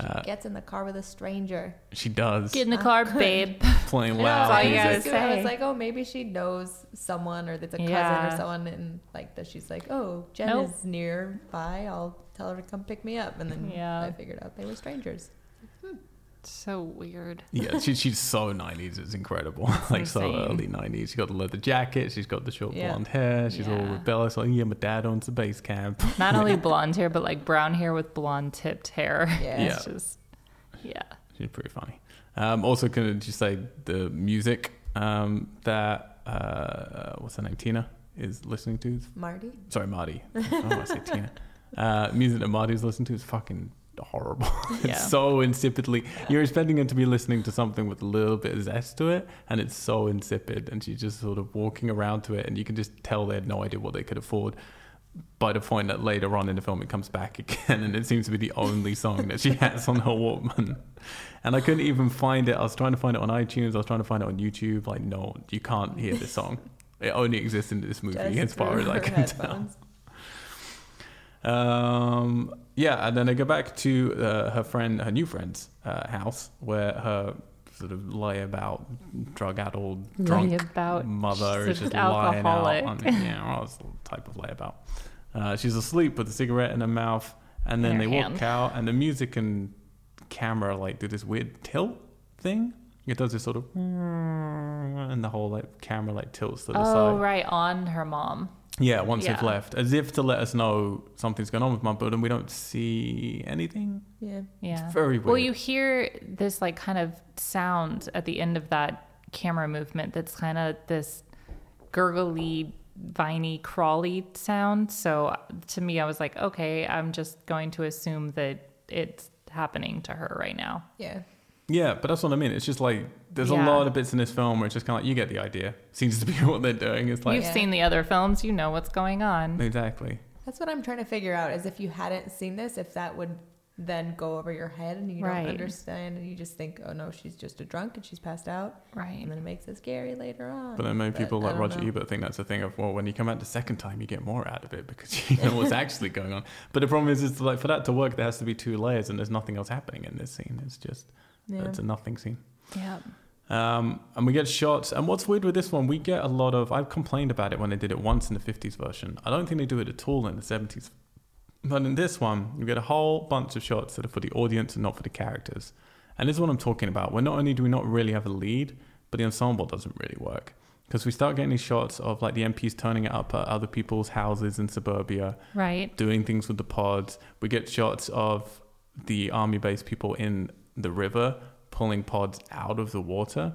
C: She
A: Uh,
C: gets in the car with a stranger.
A: she does
B: Get in the
C: I
B: car,
C: couldn't.
B: babe.
A: playing
C: I know,
A: loud.
B: That's all you gotta
C: was just- I
B: say.
C: was like, oh, maybe she knows someone, or it's a cousin
B: Yeah.
C: or someone, and like that. She's like, oh, Jen
B: Nope.
C: is nearby. I'll tell her to come pick me up. And then
B: Yeah.
C: I figured out they were strangers.
B: So weird.
A: Yeah, she, she's so 90s. It's incredible. like so
B: insane.
A: early 90s. She's got the leather jacket. She's got the short
C: Yeah.
A: blonde hair. She's all
B: Yeah.
A: rebellious. Like, yeah, my dad owns the base camp.
B: Not only blonde hair, but like brown hair with blonde tipped hair.
C: Yeah.
B: It's just, yeah.
A: She's pretty funny. Um, also, can I just say the music um, that, uh, what's her name? Tina is listening to.
C: Marty.
A: Sorry, Marty. Oh, I say Tina. Uh, music that Marty's listening to is fucking horrible. it's so insipidly. You're expecting her to be listening to something with a little bit of zest to it, and it's so insipid. And she's just sort of walking around to it, and you can just tell they had no idea what they could afford. by the point that later on in the film it comes back again, and it seems to be the only song that she has on her Walkman. And I couldn't even find it. I was trying to find it on iTunes. I was trying to find it on YouTube. Like, no, you can't hear this song. It only exists in this movie,
C: Just
A: as far as I can tell. Um, yeah, and then they go back to uh, her friend, her new friend's uh, house, where her sort of layabout, drug-addled, drunk
B: Layabout.
A: mother
B: She's
A: is just lying out. On, yeah, well, it's a type of layabout. Uh, she's asleep with a cigarette in her mouth, and then
B: In
A: they
B: her
A: walk
B: hand.
A: out, and the music and camera like do this weird tilt thing. It does this sort of, and the whole like camera like tilts to the
B: Oh,
A: side.
B: right, on her mom.
A: Yeah, once they've left, as if to let us know something's going on with mum, but then we don't see anything.
C: Yeah.
B: Yeah.
A: It's very weird.
B: Well, you hear this like kind of sound at the end of that camera movement that's kind of this gurgly, viney, crawly sound. So to me, I was like, okay, I'm just going to assume that it's happening to her right now.
C: Yeah.
A: Yeah, but that's what I mean. It's just like there's
B: Yeah.
A: a lot of bits in this film where it's just kind of like you get the idea. Seems to be what they're doing. It's like
B: You've
C: Yeah.
B: seen the other films, you know what's going on.
A: exactly.
C: That's what I'm trying to figure out is if you hadn't seen this, if that would then go over your head and you
B: Right.
C: don't understand and you just think, oh no, she's just a drunk and she's passed out.
B: Right.
C: And then it makes it scary later on.
A: But then many
C: But
A: people like Roger
C: know.
A: Ebert think that's a thing of well, when you come out the second time, you get more out of it because you know what's actually going on. But the problem is, it's like for that to work, there has to be two layers, and there's nothing else happening in this scene. It's just
C: Yeah.
A: it's a nothing scene.
B: Yeah.
A: Um, and we get shots. And what's weird with this one, we get a lot of. I've complained about it when they did it once in the 50s version. I don't think they do it at all in the 70s. But in this one, we get a whole bunch of shots that are for the audience and not for the characters. And this is what I'm talking about. Where not only do we not really have a lead, but the ensemble doesn't really work. Because we start getting these shots of like the MPs turning it up at other people's houses in suburbia,
B: Right.
A: doing things with the pods. We get shots of the army base people in the river pulling pods out of the water.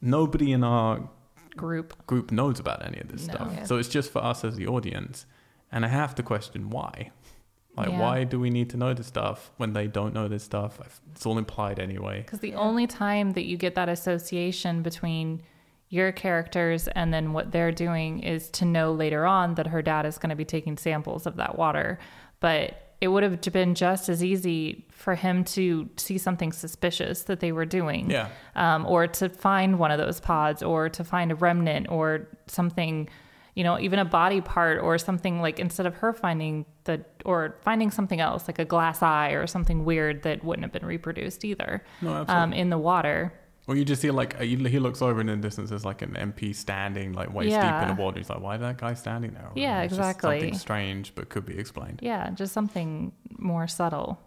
A: Nobody in our
B: Group.
A: group knows about any of this
B: No.
A: stuff.
C: Yeah.
A: So it's just for us as the audience. And I have to question why. Like,
B: Yeah.
A: why do we need to know this stuff when they don't know this stuff? It's all implied anyway.
B: Because the only time that you get that association between your characters and then what they're doing is to know later on that her dad is going to be taking samples of that water. But it would have been just as easy for him to see something suspicious that they were doing.
A: Yeah.
B: Um, or to find one of those pods or to find a remnant or something, you know, even a body part or something like instead of her finding the, or finding something else like a glass eye or something weird that wouldn't have been reproduced either
A: No,
B: um, in the water.
A: Or you just see like uh, he he looks over in the distance. There's like an MP standing like waist deep in
B: Yeah.
A: the water. He's like, why is that guy standing there?
B: Yeah,
A: It's just
B: exactly.
A: something strange, but could be explained.
B: Yeah, just something more subtle.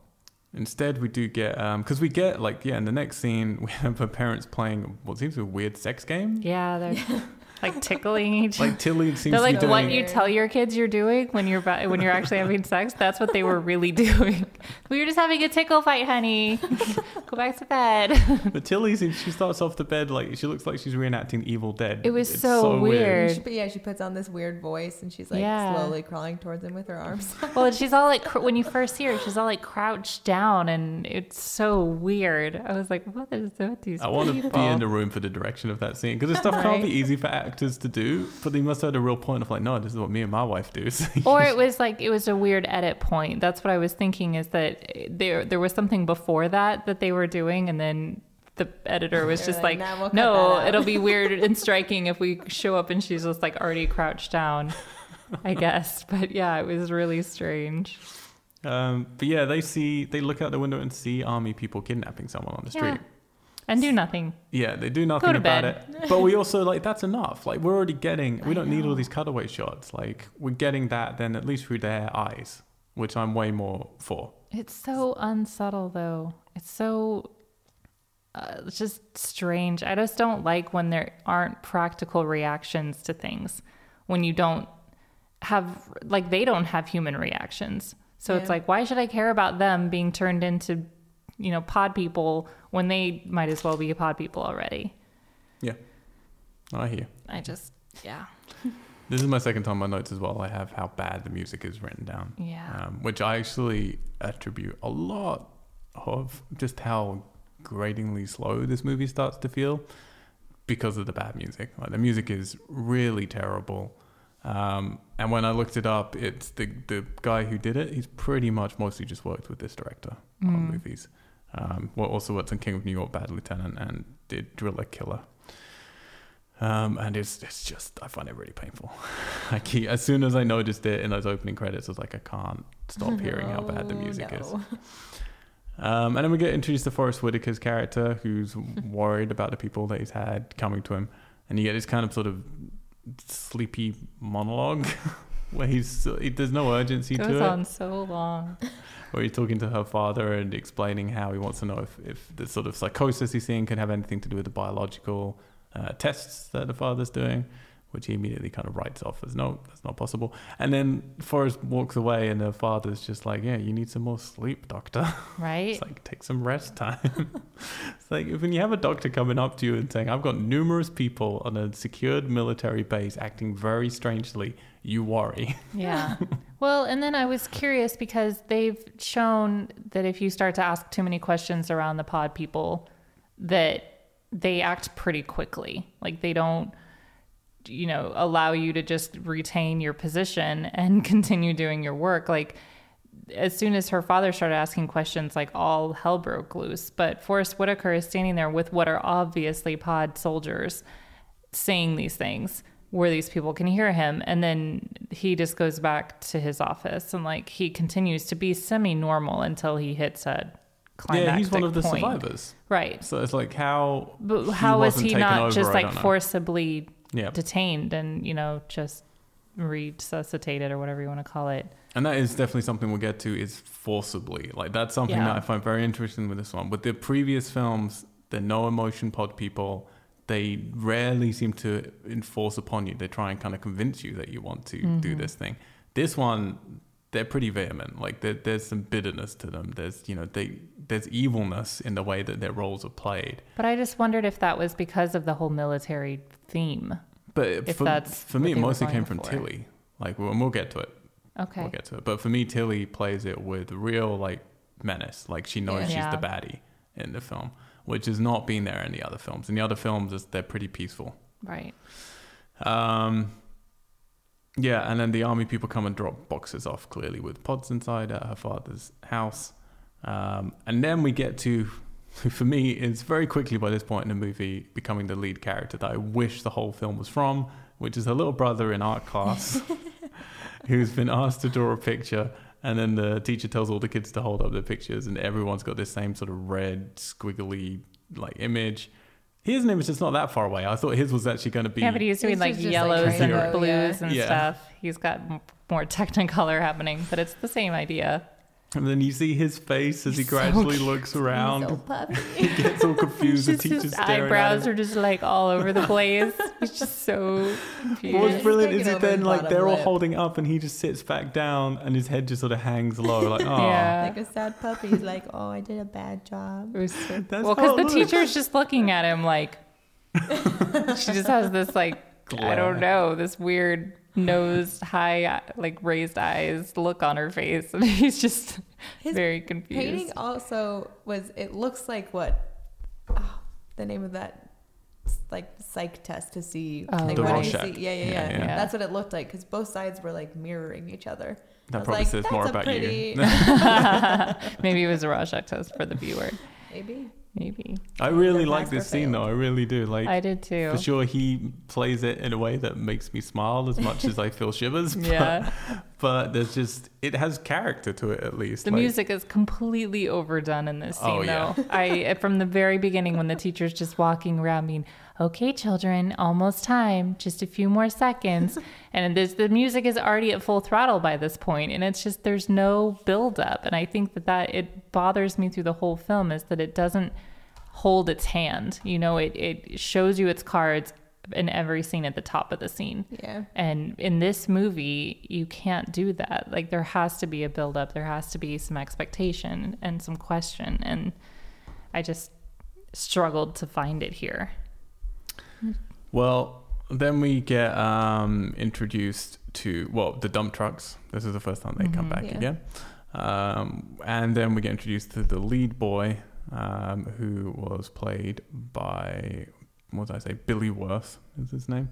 A: Instead, we do get because we get like yeah. In the next scene, we have her parents playing what seems to be a weird sex game.
B: Yeah, they're like tickling each.
A: Like Tilly seems
B: they're
A: to
B: like
A: be
B: what
A: doing.
B: you tell your kids you're doing when you're when you're actually having sex. That's what they were really doing. We were just having a tickle fight, honey. Go back to bed.
A: But Tilly seems she starts off the bed like she looks like she's reenacting Evil Dead.
B: It was
A: It's
B: so weird.
C: She, but yeah, she puts on this weird voice and she's like
B: Yeah.
C: slowly crawling towards him with her arms.
B: Well, and she's all like cr- when you first see her, she's all like crouched down, and it's so weird. I was like, what is with these
A: I want to be in the room for the direction of that scene because this stuff can't be easy for actors to do. But they must have had a real point of like, no, this is what me and my wife do. So
B: or it was like it was a weird edit point. That's what I was thinking is that there there was something before that that they were doing, and then the editor was
C: They're
B: just
C: like,
B: like,
C: "Nah, we'll
B: no, it'll be weird and striking if we show up and she's just like already crouched down. I guess, but yeah, it was really strange.
A: Um, but yeah, they see, they look out the window and see army people kidnapping someone on the
B: Yeah.
A: Street.
B: And do nothing.
A: Yeah, they do nothing about
B: bed.
A: it. But we also like that's enough. Like we're already getting. We
B: I
A: don't need all these cutaway shots. Like we're getting that then at least through their eyes, which I'm way more for.
B: It's so unsubtle, though. It's so uh, it's just strange. I just don't like when there aren't practical reactions to things. When you don't have, like, they don't have human reactions. So it's like, why should I care about them being turned into, you know, pod people when they might as well be pod people already? Yeah.
A: I hear.
B: I just, yeah,
A: This is my second time on my notes as well. I have how bad the music is written down,
B: yeah.
A: um, which I actually attribute a lot of just how gratingly slow this movie starts to feel because of the bad music. Like the music is really terrible. Um, and when I looked it up, it's the the guy who did it. He's pretty much mostly just worked with this director on
B: Mm.
A: movies. Um, well, also worked on King of New York, Bad Lieutenant, and did Driller Killer. Um, and it's it's just I find it really painful. I keep, as soon as I noticed it in those opening credits, I was like, I can't stop hearing how bad the
C: Oh,
A: music is.
C: no.
A: Um, and then we get introduced to Forest Whitaker's character, who's worried about the people that he's had coming to him, and you get this kind of sort of sleepy monologue where he's he, there's no urgency
B: Goes
A: to it,
B: on so long.
A: where he's talking to her father and explaining how he wants to know if, if the sort of psychosis he's seeing can have anything to do with the biological uh, tests that the father's doing, which he immediately kind of writes off as no, that's not possible. And then Forest walks away, and the father's just like, "Yeah, you need some more sleep, doctor."
B: Right?
A: It's like take some rest time. it's like when you have a doctor coming up to you and saying, "I've got numerous people on a secured military base acting very strangely," you worry.
B: Yeah. well, and then I was curious because they've shown that if you start to ask too many questions around the pod people, that they act pretty quickly. Like they don't, you know, allow you to just retain your position and continue doing your work. Like as soon as her father started asking questions, like all hell broke loose. But Forest Whitaker is standing there with what are obviously pod soldiers saying these things where these people can hear him and then he just goes back to his office and like he continues to be semi-normal until he hits a
A: yeah, he's one of the
B: point.
A: survivors.
B: right
A: So it's like how
B: but
A: he
B: how was
A: wasn't
B: he not
A: over,
B: just like forcibly
A: yeah,
B: detained and you know just resuscitated or whatever you want to call it
A: and that is definitely something we'll get to. Is forcibly like that's something
B: Yeah.
A: that I find very interesting with this one. With the previous films, the no emotion pod people. They rarely seem to enforce upon you. They try and kind of convince you that you want to
B: Mm-hmm.
A: do this thing. This one, they're pretty vehement. Like there, there's some bitterness to them. There's you know they there's evilness in the way that their roles are played.
B: but i just wondered if that was because of the whole military theme
A: But
B: If
A: for,
B: that's
A: for me, it mostly came from. Tilly. Like we'll, we'll get to it.
B: okay
A: We'll get to it. But for me, Tilly plays it with real like menace. Like she knows
C: Yeah.
A: she's the baddie in the film, which has not been there in the other films. In the other films, they're pretty peaceful.
B: right
A: Um, yeah, and then the army people come and drop boxes off clearly with pods inside at her father's house. Um, and then we get to, for me is very quickly by this point in the movie becoming the lead character that I wish the whole film was from, which is her little brother in art class who's been asked to draw a picture. And then the teacher tells all the kids to hold up their pictures, and everyone's got this same sort of red, squiggly like image. His image is not that far away. I thought his was actually going to be.
B: yeah but he's doing like
C: just like
B: yellows and blues
C: yeah.
B: and
A: Yeah.
B: stuff he's got more technicolor happening but it's the same idea
A: And then you see his face as he
B: He's so
A: gradually
B: cute.
A: looks around.
C: So
A: he gets all confused. the teacher's
B: his
A: staring
B: eyebrows
A: at
B: are just like all over the place. He's just so confused.
A: What's
C: He's
A: brilliant
C: taking
A: is it then like they're all
C: lip.
A: holding up and he just sits back down and his head just sort of hangs low, like oh.
B: Yeah.
C: like a sad puppy. He's like, oh, I did a bad job.
B: It was so-
A: That's
B: well, because the
A: looks.
B: teacher's just looking at him like she just has this like I don't know this weird nose, high like raised eyes look on her face, and he's just
C: His
B: very confused.
C: Painting also was. It looks like what oh, the name of that like psych test to see
B: Oh,
C: like
B: The
C: what do you see? Yeah, yeah,
A: Yeah,
C: yeah,
B: yeah.
C: That's what it looked like because both sides were like mirroring each other.
A: That probably
C: like,
A: says more about
C: pretty-
A: you.
B: Maybe it was a Rorschach test for the viewer.
C: Maybe.
B: Maybe
A: I really like this scene though. I really do. Like
B: I did too.
A: for sure he plays it in a way that makes me smile as much as I feel shivers. But,
B: Yeah,
A: but there's just it has character to it at least.
B: the
A: Like,
B: music is completely overdone in this oh, scene,
A: Oh, yeah.
B: though. I from the very beginning when the teacher's just walking around, being, "Okay, children, almost time, just a few more seconds," and this the music is already at full throttle by this point, and it's just there's no build up, and I think that that it bothers me through the whole film is that it doesn't hold its hand. You know, it it shows you its cards in every scene at the top of the scene.
C: Yeah.
B: And in this movie, you can't do that. Like there has to be a build up, there has to be some expectation and some question. And I just struggled to find it here.
A: Well, then we get um, introduced to well the dump trucks. This is the first time they come
B: Mhm.
A: back
C: Yeah.
A: again, um, and then we get introduced to the lead boy, um, who was played by what did I say? Billy Wirth is his name.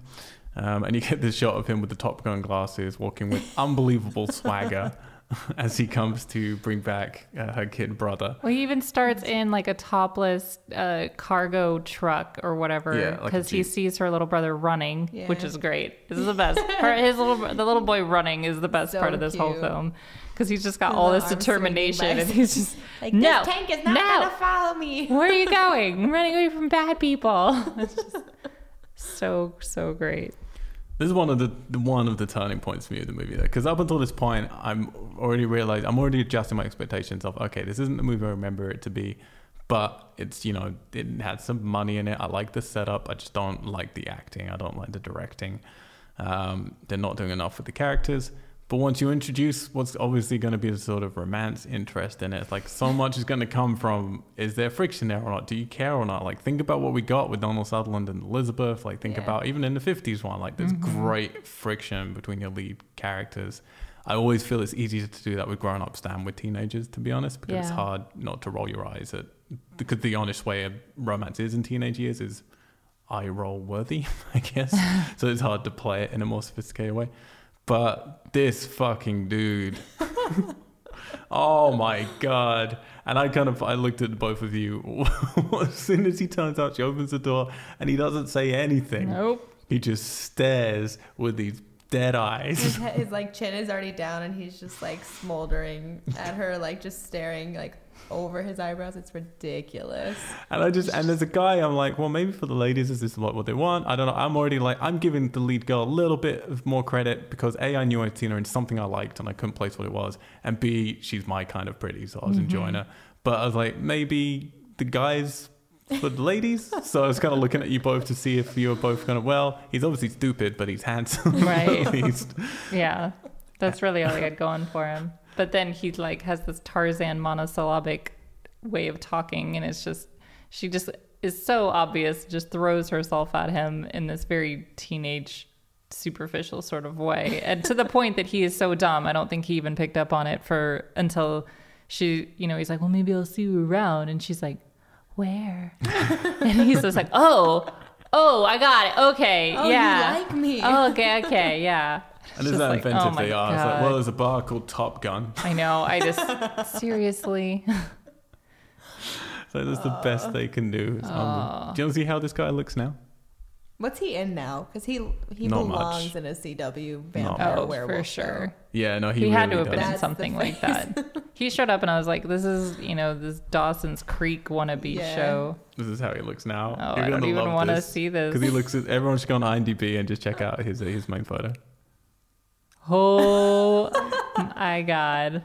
A: Um, and you get this shot of him with the Top Gun glasses, walking with unbelievable swagger as he comes to bring back uh, her kid brother.
B: Well, he even starts in like a topless uh, cargo truck or whatever
A: Yeah, like
B: because he sees her little brother running,
C: Yeah.
B: which is great. This is the best. Her, his little the little boy running is the best
C: So
B: part of this whole film because he's just got all this determination and he's just
C: Like
B: no,
C: this tank is not
B: no.
C: gonna follow me.
B: Where are you going? I'm running away from bad people. It's just so so great.
A: This is one of the, one of the turning points for me of the movie, though, because up until this point, I'm already realized I'm already adjusting my expectations of okay, this isn't the movie I remember it to be, but it's you know it had some money in it. I like the setup. I just don't like the acting. I don't like the directing. Um, they're not doing enough with the characters. But once you introduce what's obviously going to be a sort of romance interest in it, it's like so much is going to come from is there friction there or not? Do you care or not? Like think about what we got with Donald Sutherland and Elizabeth. Like think
C: Yeah.
A: about even in the fifties one, like there's mm-hmm. great friction between your lead characters. I always feel it's easier to do that with grown ups than with teenagers, to be honest, because it's hard not to roll your eyes at because the honest way of romance is in teenage years is eye roll worthy, I guess. so it's hard to play it in a more sophisticated way. But this fucking dude. oh my god. And I kind of I looked at both of you. as soon as he turns out, she opens the door and he doesn't say anything.
B: Nope.
A: He just stares with these dead eyes.
C: he- his like chin is already down, and he's just like smoldering at her, like just staring like over his eyebrows. It's ridiculous.
A: And I just and there's a guy I'm like, well, maybe for the ladies, is this what, what they want? I don't know. I'm already like, I'm giving the lead girl a little bit of more credit because a I knew I'd seen her in something I liked and I couldn't place what it was, and b she's my kind of pretty, so I was mm-hmm. enjoying her. But I was like, maybe the guys for the ladies. so I was kind of looking at you both to see if you were both kind of well. He's obviously stupid, but he's handsome.
B: Right.
A: at least.
B: Yeah, that's really all he had going for him. But then he like has this Tarzan monosyllabic way of talking, and it's just she just is so obvious. Just throws herself at him in this very teenage, superficial sort of way, and to the point that he is so dumb. I don't think he even picked up on it for until she, you know, he's like, "Well, maybe I'll see you around," and she's like, "Where?" and he's just like, "Oh." Oh, I got it. Okay,
C: Oh,
B: yeah.
C: you like me?
B: Oh, okay, okay, yeah.
A: And
B: Just
A: is that
B: like, oh
A: inventive
B: oh my
A: they are? It's like, well, there's a bar called Top Gun.
B: I know. I just seriously.
A: So that's the best they can do. It's unbelievable. Do you want to see how this guy looks now?
C: What's he in now? Because he he
A: Not
C: belongs
A: much.
C: in a CW vampire
B: Oh,
C: werewolf
B: for sure.
A: Yeah, no,
B: He,
A: he,
B: had to
A: really
B: have been in something like that. He showed up and I was like, "This is you know this Dawson's Creek wannabe
C: Yeah.
B: show."
A: This is how he looks now.
B: Oh,
A: You're
B: I don't even want to see this.
A: Because he looks everyone should go on IMDb and just check out his his main photo.
B: Oh my god,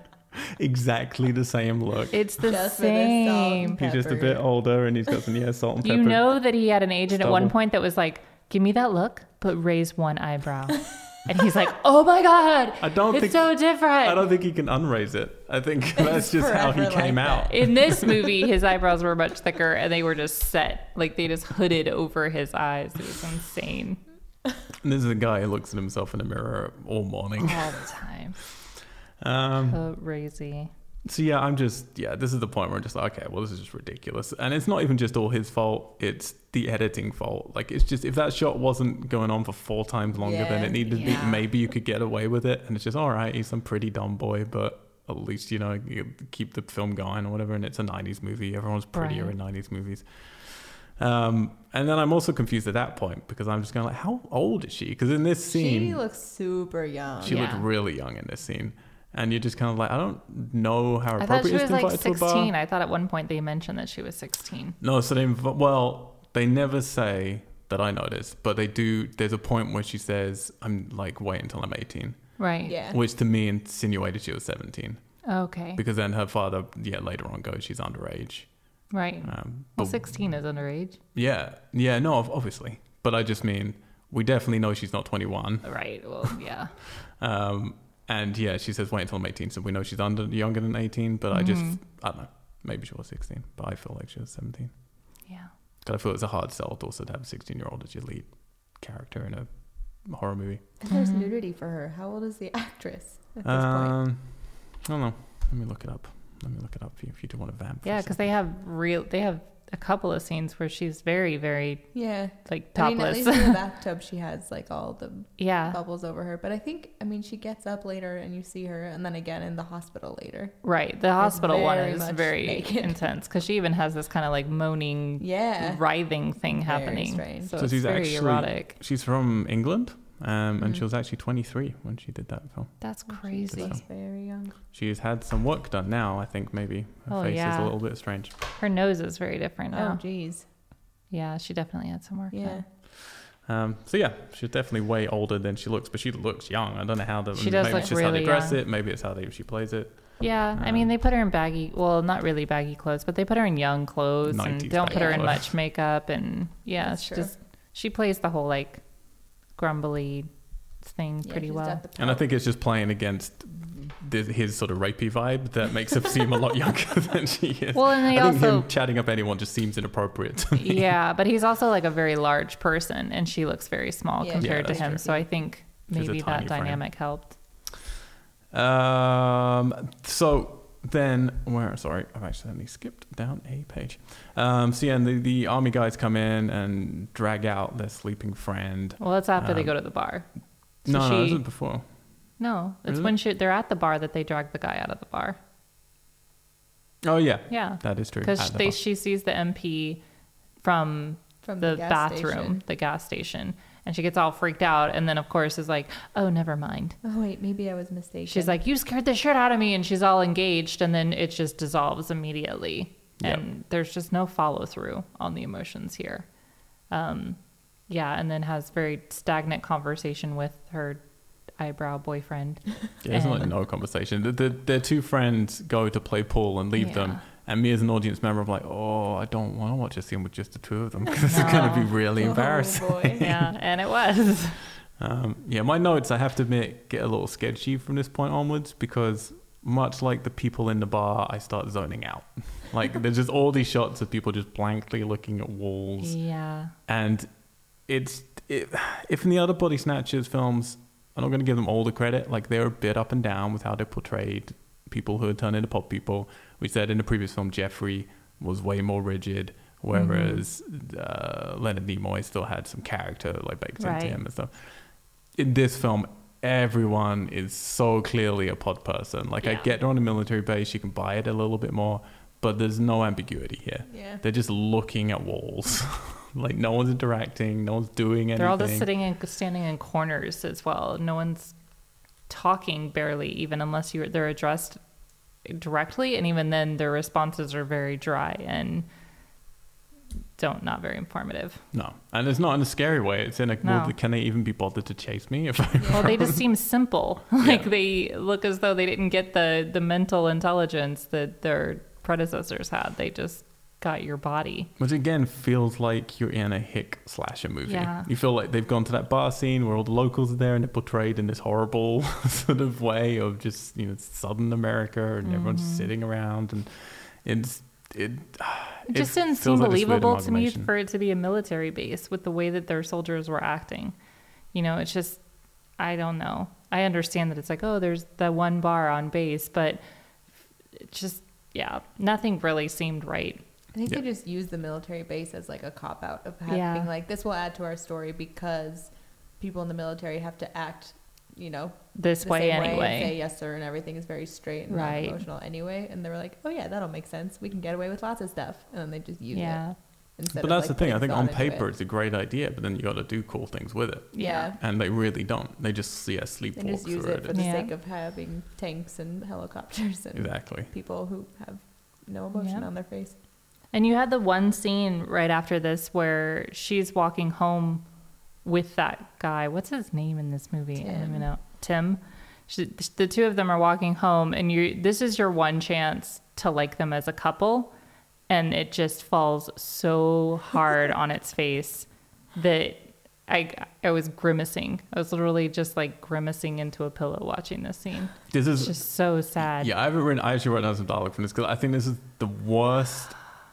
A: Exactly the same look.
B: it's the
C: Just for the salt
B: same.
A: He's just a
C: pepper.
A: bit older and he's got some yeah salt and pepper.
B: You know that he had an agent at one
A: Stubble.
B: point that was like, "Give me that look, but raise one eyebrow," and he's like, "Oh my god,
A: I don't
B: it's
A: think
B: so different."
A: I don't think he can unraise it. I think that's just how he
C: forever
A: came
C: like
A: out.
B: In this movie, his eyebrows were much thicker and they were just set. Like they just hooded over his eyes. It was insane.
A: And this is a guy who looks at himself in the mirror all morning.
B: All the time.
A: Um,
B: Crazy.
A: So yeah, I'm just yeah. This is the point where I'm just like, okay, well, this is just ridiculous, and it's not even just all his fault. It's the editing fault. Like it's just if that shot wasn't going on for four times longer than it needed to be, maybe you could get away with it. And it's just all right. He's some pretty dumb boy, but at least you know you keep the film going or whatever. And it's a '90s movie. Everyone's prettier
B: Right.
A: in '90s movies. Um, and then I'm also confused at that point because I'm just going like, how old is she? Because in this scene,
C: She looks super young.
A: she
B: Yeah.
A: looked really young in this scene. And you're just kind of like, I don't know how
B: I thought
A: appropriate
B: she
A: it is
B: was
A: to
B: like
A: invite to a bar.
B: 16. I thought at one point they mentioned that she was 16.
A: No, so they inv- well, they never say that I noticed, but they do. There's a point where she says, "I'm like wait until I'm 18,"
B: Right.
C: Yeah.
A: which to me insinuated she was 17
B: Okay.
A: because then her father, yeah, later on goes she's underage.
B: Right.
A: Um,
B: Well, 16 is underage.
A: yeah, yeah, no, obviously, but I just mean we definitely know she's not 21.
B: Right. Well, yeah.
A: Um, and yeah, she says wait until I'm 18, so we know she's under younger than 18. But I just,
B: Mhm.
A: I don't know, maybe she was 16, but I feel like she was 17.
B: Yeah.
A: 'Cause I feel it's a hard sell to also to have a 16 year old as your lead character in a horror movie.
C: And there's
B: Mhm.
C: nudity for her. How old is the actress at this point?
A: Um, I don't know. Let me look it up. Let me look it up for you if you do want to vamp.
B: Yeah, because they have real. They have a couple of scenes where she's very, very
C: Yeah.
B: like topless.
C: I mean, at
B: topless.
C: least in the bathtub, she has like all the
B: yeah,
C: bubbles over her. But I think, I mean, she gets up later and you see her, and then again in the hospital later.
B: right. The hospital one is very
C: naked.
B: intense because she even has this kind of like moaning,
C: Yeah.
B: writhing thing
C: Very
B: happening.
C: strange.
B: So,
A: So
B: it's
A: she's
B: very
A: actually-
B: erotic.
A: She's from England, um, and
C: Mhm.
A: she was actually 23 when she did that film.
B: That's crazy.
C: was very young.
A: She's had some work done now. I think maybe her
B: Oh,
A: face is a little bit strange.
B: Her nose is very different
C: Oh,
B: now.
C: geez.
B: yeah, she definitely had some work.
C: Yeah.
B: done.
A: Um, so yeah, she's definitely way older than she looks, but she looks young. I don't know how the
B: She does
A: maybe it's just how they dress
B: young.
A: it. Maybe it's how they she plays it.
B: Yeah, I
A: Um,
B: mean, they put her in baggy, well, not really baggy clothes, but they put her in young clothes and don't put her
C: baggy
B: in much makeup. And yeah,
C: That's
B: she
C: true.
B: just, she plays the whole like grumbly thing
C: Yeah,
B: pretty well.
A: And I think it's just playing against this, his sort of rapey vibe that makes her seem a lot younger than she is.
B: Well, and they
A: I think
B: also,
A: him chatting up anyone just seems inappropriate to me.
B: yeah, but he's also like a very large person and she looks very small
C: Yeah,
B: compared
A: Yeah,
B: to him.
A: true.
B: So I think maybe
A: tiny
B: that
A: frame.
B: dynamic helped.
A: Um, so then, where? Sorry, I've accidentally skipped down a page. Um, so yeah, and the, the army guys come in and drag out their sleeping friend.
B: Well, that's after they
A: Um,
B: go to the bar. So
A: no, no, this
B: she-
A: is before.
B: No, it's
A: Really?
B: when she, they're at the bar that they drag the guy out of the bar.
A: Oh yeah,
B: Yeah.
A: that is true.
B: Because
A: At the
B: she sees the MP from
C: From
B: the,
C: gas
B: bathroom,
C: station.
B: the gas station, and she gets all freaked out, and then of course is like, "Oh, never mind."
C: Oh, wait, maybe I was mistaken.
B: She's like, "You scared the shit out of me," and she's all engaged, and then it just dissolves immediately,
A: Yep.
B: and there's just no follow through on the emotions here. Um, yeah, and then has very stagnant conversation with her eyebrow boyfriend.
A: Yeah, it's like no conversation. The, the, their two friends go to play pool and leave them,
B: Yeah.
A: And me as an audience member, I'm like, oh, I don't want to watch a scene with just the two of them because it's going to be
B: No.
A: really embarrassing.
C: Oh, boy.
B: yeah, and it was.
A: Um, yeah, my notes, I have to admit, get a little sketchy from this point onwards because much like the people in the bar, I start zoning out. Like there's just all these shots of people just blankly looking at walls,
B: Yeah.
A: and it's it, if in the other body snatchers films, I'm not going to give them all the credit. Like they're a bit up and down with how they portrayed people who had turned into pod people. We said in the previous film, Jeffrey was way more rigid, whereas uh, Leonard Nimoy still had some character like baked
B: Right.
A: into him and stuff. In this film, everyone is so clearly a pod person. Like I get they're on a military base, you can buy it a little bit more, but there's no ambiguity here.
C: Yeah.
A: They're just looking at walls. like no one's interacting, no one's doing anything.
B: They're all just sitting and standing in corners as well. No one's talking barely, even unless you're they're addressed directly, and even then, their responses are very dry and don't not very informative.
A: No, and it's not in a scary way. It's in a
B: No.
A: well, can they even be bothered to chase me? If I,
B: Well, they just seem simple. Like
A: Yeah.
B: they look as though they didn't get the the mental intelligence that their predecessors had. They just got your body.
A: which again feels like you're in a hick slasher movie.
B: Yeah.
A: You feel like they've gone to that bar scene where all the locals are there and they're portrayed in this horrible sort of way of just you know Southern America and everyone's
B: Mhm.
A: sitting around and it's it.
B: It just didn't seem
A: like
B: believable to me for it to be a military base with the way that their soldiers were acting. You know, it's just, I don't know. I understand that it's like, oh, there's the one bar on base, but it just, yeah, nothing really seemed right.
C: I think
A: Yeah.
C: they just use the military base as like a cop out of having
B: Yeah.
C: like this will add to our story because people in the military have to act, you know,
B: This
C: the
B: way
C: same and
B: anyway.
C: say yes sir, and everything is very straight and
B: Right.
C: emotional anyway. And they were like, oh yeah, that'll make sense. We can get away with lots of stuff, and then they just use
B: yeah.
C: it. Instead
A: But
C: of,
A: that's
C: like,
A: the thing. I think on paper
C: it.
A: it's a great idea, but then you got to do cool things with it,
C: yeah.
A: and they really don't. They just yeah
C: They
A: sleepwalk
C: just use
A: through
C: it for the
B: Yeah.
C: sake of having tanks and helicopters and
A: Exactly.
C: people who have no emotion
B: Yeah.
C: on their face.
B: And you had the one scene right after this where she's walking home with that guy. What's his name in this movie? I don't
C: Tim.
B: even know. Tim. She, the two of them are walking home, and you. This is your one chance to like them as a couple, and it just falls so hard on its face that I I was grimacing. I was literally just like grimacing into a pillow watching this scene.
A: This
B: It's
A: is
B: just so sad.
A: Yeah, I haven't written. I actually wrote down some dialogue from this because I think this is the worst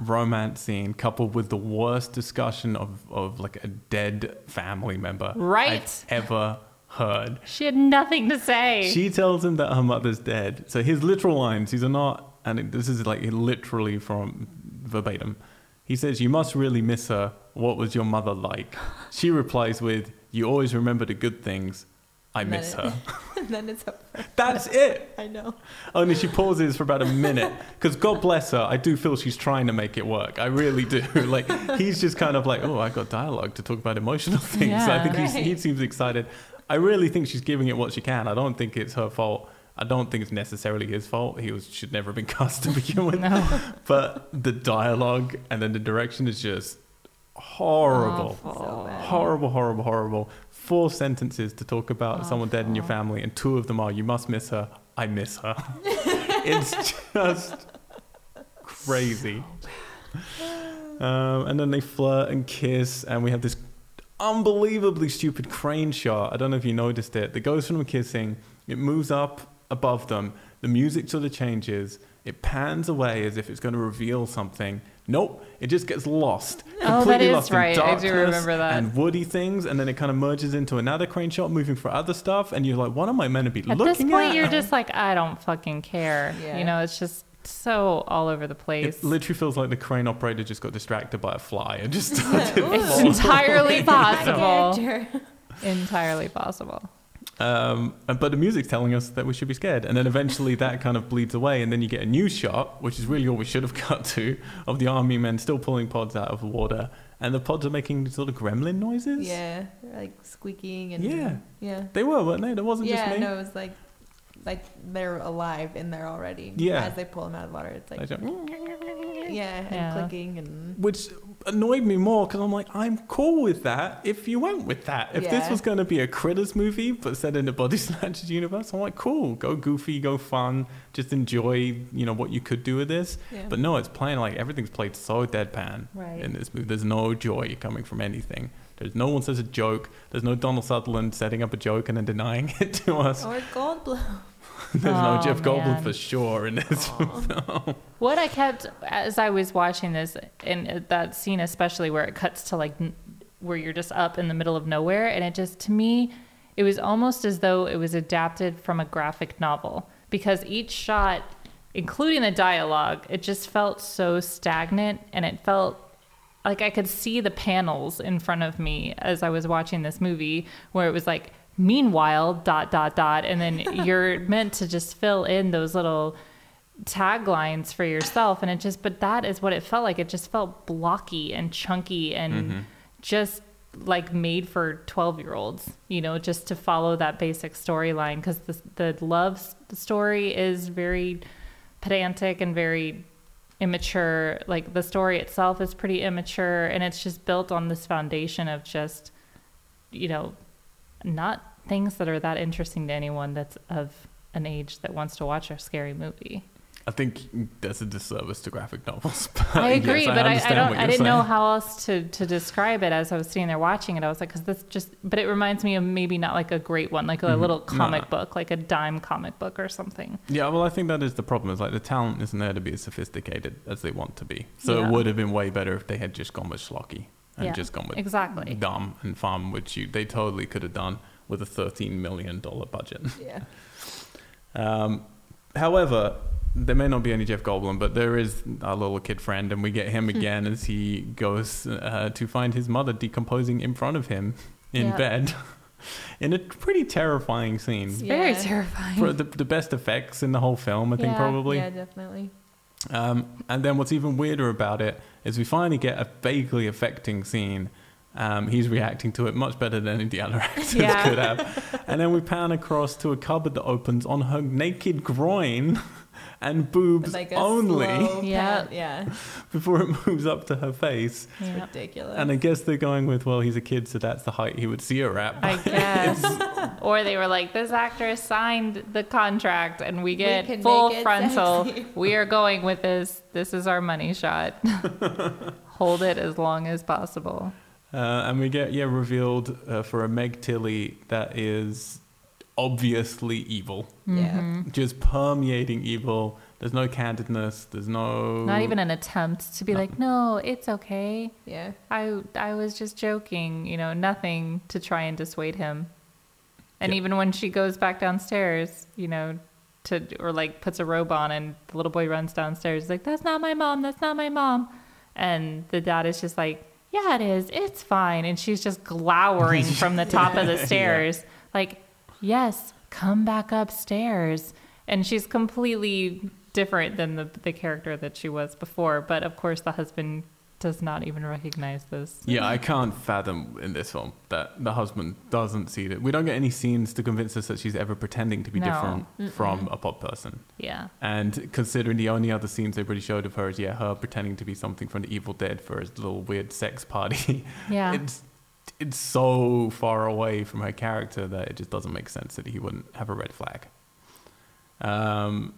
A: romance scene coupled with the worst discussion of, of like a dead family member
B: Right.
A: I've ever heard.
B: She had nothing to say.
A: She tells him that her mother's dead. So his literal lines, these are not and this is like literally from verbatim. He says, "You must really miss her. What was your mother like?" She replies with, "You always remember the good things. I miss her."
C: and then it's over.
A: That's it.
C: I know.
A: Oh, Only she pauses for about a minute because God bless her. I do feel she's trying to make it work. I really do. Like he's just kind of like, oh, I got dialogue to talk about emotional things. I
B: Yeah.
A: think he's, he seems excited. I really think she's giving it what she can. I don't think it's her fault. I don't think it's necessarily his fault. He was should never have been cast to begin with.
B: No.
A: But the dialogue and then the direction is just horrible.
B: Awful.
A: Horrible, horrible, horrible. Four sentences to talk about someone dead in your family, and two of them are "You must miss her." I miss her. it's just crazy. Um, and then they flirt and kiss, and we have this unbelievably stupid crane shot. I don't know if you noticed it. That goes from kissing, it moves up above them, the music sort of changes, it pans away as if it's going to reveal something. Nope, it just gets lost.
B: Oh,
A: Completely
B: is
A: lost in
B: right. I do
A: darkness
B: remember that.
A: And woody things, and then it kind of merges into another crane shot, moving for other stuff, and you're like, what am I meant to be looking
B: At At
A: this
B: point,
A: at?
B: you're just like, I don't fucking care.
C: Yeah.
B: You know, it's just so all over the place.
A: It literally feels like the crane operator just got distracted by a fly and just started.
B: it's entirely possible. Entirely possible.
A: Um, but the music's telling us that we should be scared, and then eventually that kind of bleeds away, and then you get a new shot, which is really all we should have cut to, of the army men still pulling pods out of the water, and the pods are making sort of gremlin noises.
C: Yeah, like squeaking and
A: Yeah.
C: yeah,
A: they were, weren't they? That wasn't
C: yeah.
A: just me.
C: Yeah, No, it was like like they're alive in there already.
A: Yeah.
C: as they pull them out of the water, it's like
A: I
C: yeah, and
B: Yeah.
C: clicking and
A: which annoyed me more because I'm like, I'm cool with that if you went with that. If this was going to be a Critters movie but set in the Body Snatchers universe, I'm like, cool, go goofy, go fun, just enjoy, you know, what you could do with this.
C: yeah.
A: But no, it's playing like everything's played so deadpan
B: Right.
A: in this movie. There's no joy coming from anything. There's no one says a joke. There's no Donald Sutherland setting up a joke and then denying it to us.
C: or Goldblum.
A: There's no
B: Oh,
A: Jeff Goldblum
B: man.
A: for sure in this.
C: Aw.
B: What I kept as I was watching this, and uh, that scene especially where it cuts to like where you're just up in the middle of nowhere, and it just to me, it was almost as though it was adapted from a graphic novel because each shot, including the dialogue, it just felt so stagnant, and it felt like I could see the panels in front of me as I was watching this movie, where it was like, meanwhile, dot, dot, dot. And then you're meant to just fill in those little taglines for yourself. And it just, but that is what it felt like. It just felt blocky and chunky and mm-hmm. just like made for 12 year olds, you know, just to follow that basic storyline. Because the, the love story is very pedantic and very immature. Like the story itself is pretty immature, and it's just built on this foundation of just, you know, not things that are that interesting to anyone that's of an age that wants to watch a scary movie.
A: I think that's a disservice to graphic novels. But
B: I agree,
A: yes,
B: but I, I don't. I didn't know how else to to describe it as I was sitting there watching it. I was like, because this just. But it reminds me of maybe not like a great one, like a
A: Mhm.
B: little comic
A: no.
B: book, like a dime comic book or something.
A: Yeah, well, I think that is the problem. Is like the talent isn't there to be as sophisticated as they want to be. So
B: Yeah.
A: it would have been way better if they had just gone with schlocky and
B: Yeah,
A: just gone with
B: Exactly.
A: dumb and fun, which you they totally could have done with a thirteen million dollar budget.
C: yeah,
A: Um, however, there may not be any Jeff Goldblum, but there is our little kid friend, and we get him again as he goes uh, to find his mother decomposing in front of him in
B: Yeah.
A: bed, in a pretty terrifying scene.
B: It's very
C: Yeah.
B: terrifying.
A: For the, the best effects in the whole film, I think
B: Yeah.
A: probably.
C: yeah, definitely.
A: Um, and then what's even weirder about it is we finally get a vaguely affecting scene. Um, he's reacting to it much better than any of the other actors
B: Yeah.
A: could have. And then we pan across to a cupboard that opens on her naked groin and boobs
C: Like
A: only
B: Yeah.
C: yeah,
A: before it moves up to her face.
B: Yeah.
C: ridiculous.
A: And I guess they're going with, well, he's a kid, so that's the height he would see her at.
B: I guess. or they were like, this actor signed the contract and we get
C: can
B: full frontal.
C: sexy."
B: We are going with this. This is our money shot. Hold it as long as possible.
A: Uh, and we get yeah revealed uh, for a Meg Tilly that is obviously evil,
C: yeah,
B: Mm-hmm.
A: just permeating evil. There's no candidness. There's no
B: Not even an attempt to be
A: No.
B: like, no, it's okay.
C: yeah,
B: I I was just joking, you know, nothing to try and dissuade him. And
A: Yeah.
B: even when she goes back downstairs, you know, to or like puts a robe on and the little boy runs downstairs He's like that's not my mom that's not my mom and the dad is just like yeah it is. It's fine. And she's just glowering from the top of the
A: Yeah.
B: stairs. Like yes come back upstairs. And she's completely different than the the character that she was before. But of course the husband does not even recognize this
A: Yeah, I can't fathom in this film that the husband doesn't see it. We don't get any scenes to convince us that she's ever pretending to be
B: No.
A: different from a pod person.
B: yeah
A: And considering the only other scenes they really showed of her is, yeah, her pretending to be something from the Evil Dead for a little weird sex party.
B: yeah
A: it's it's so far away from her character that it just doesn't make sense that he wouldn't have a red flag. Um,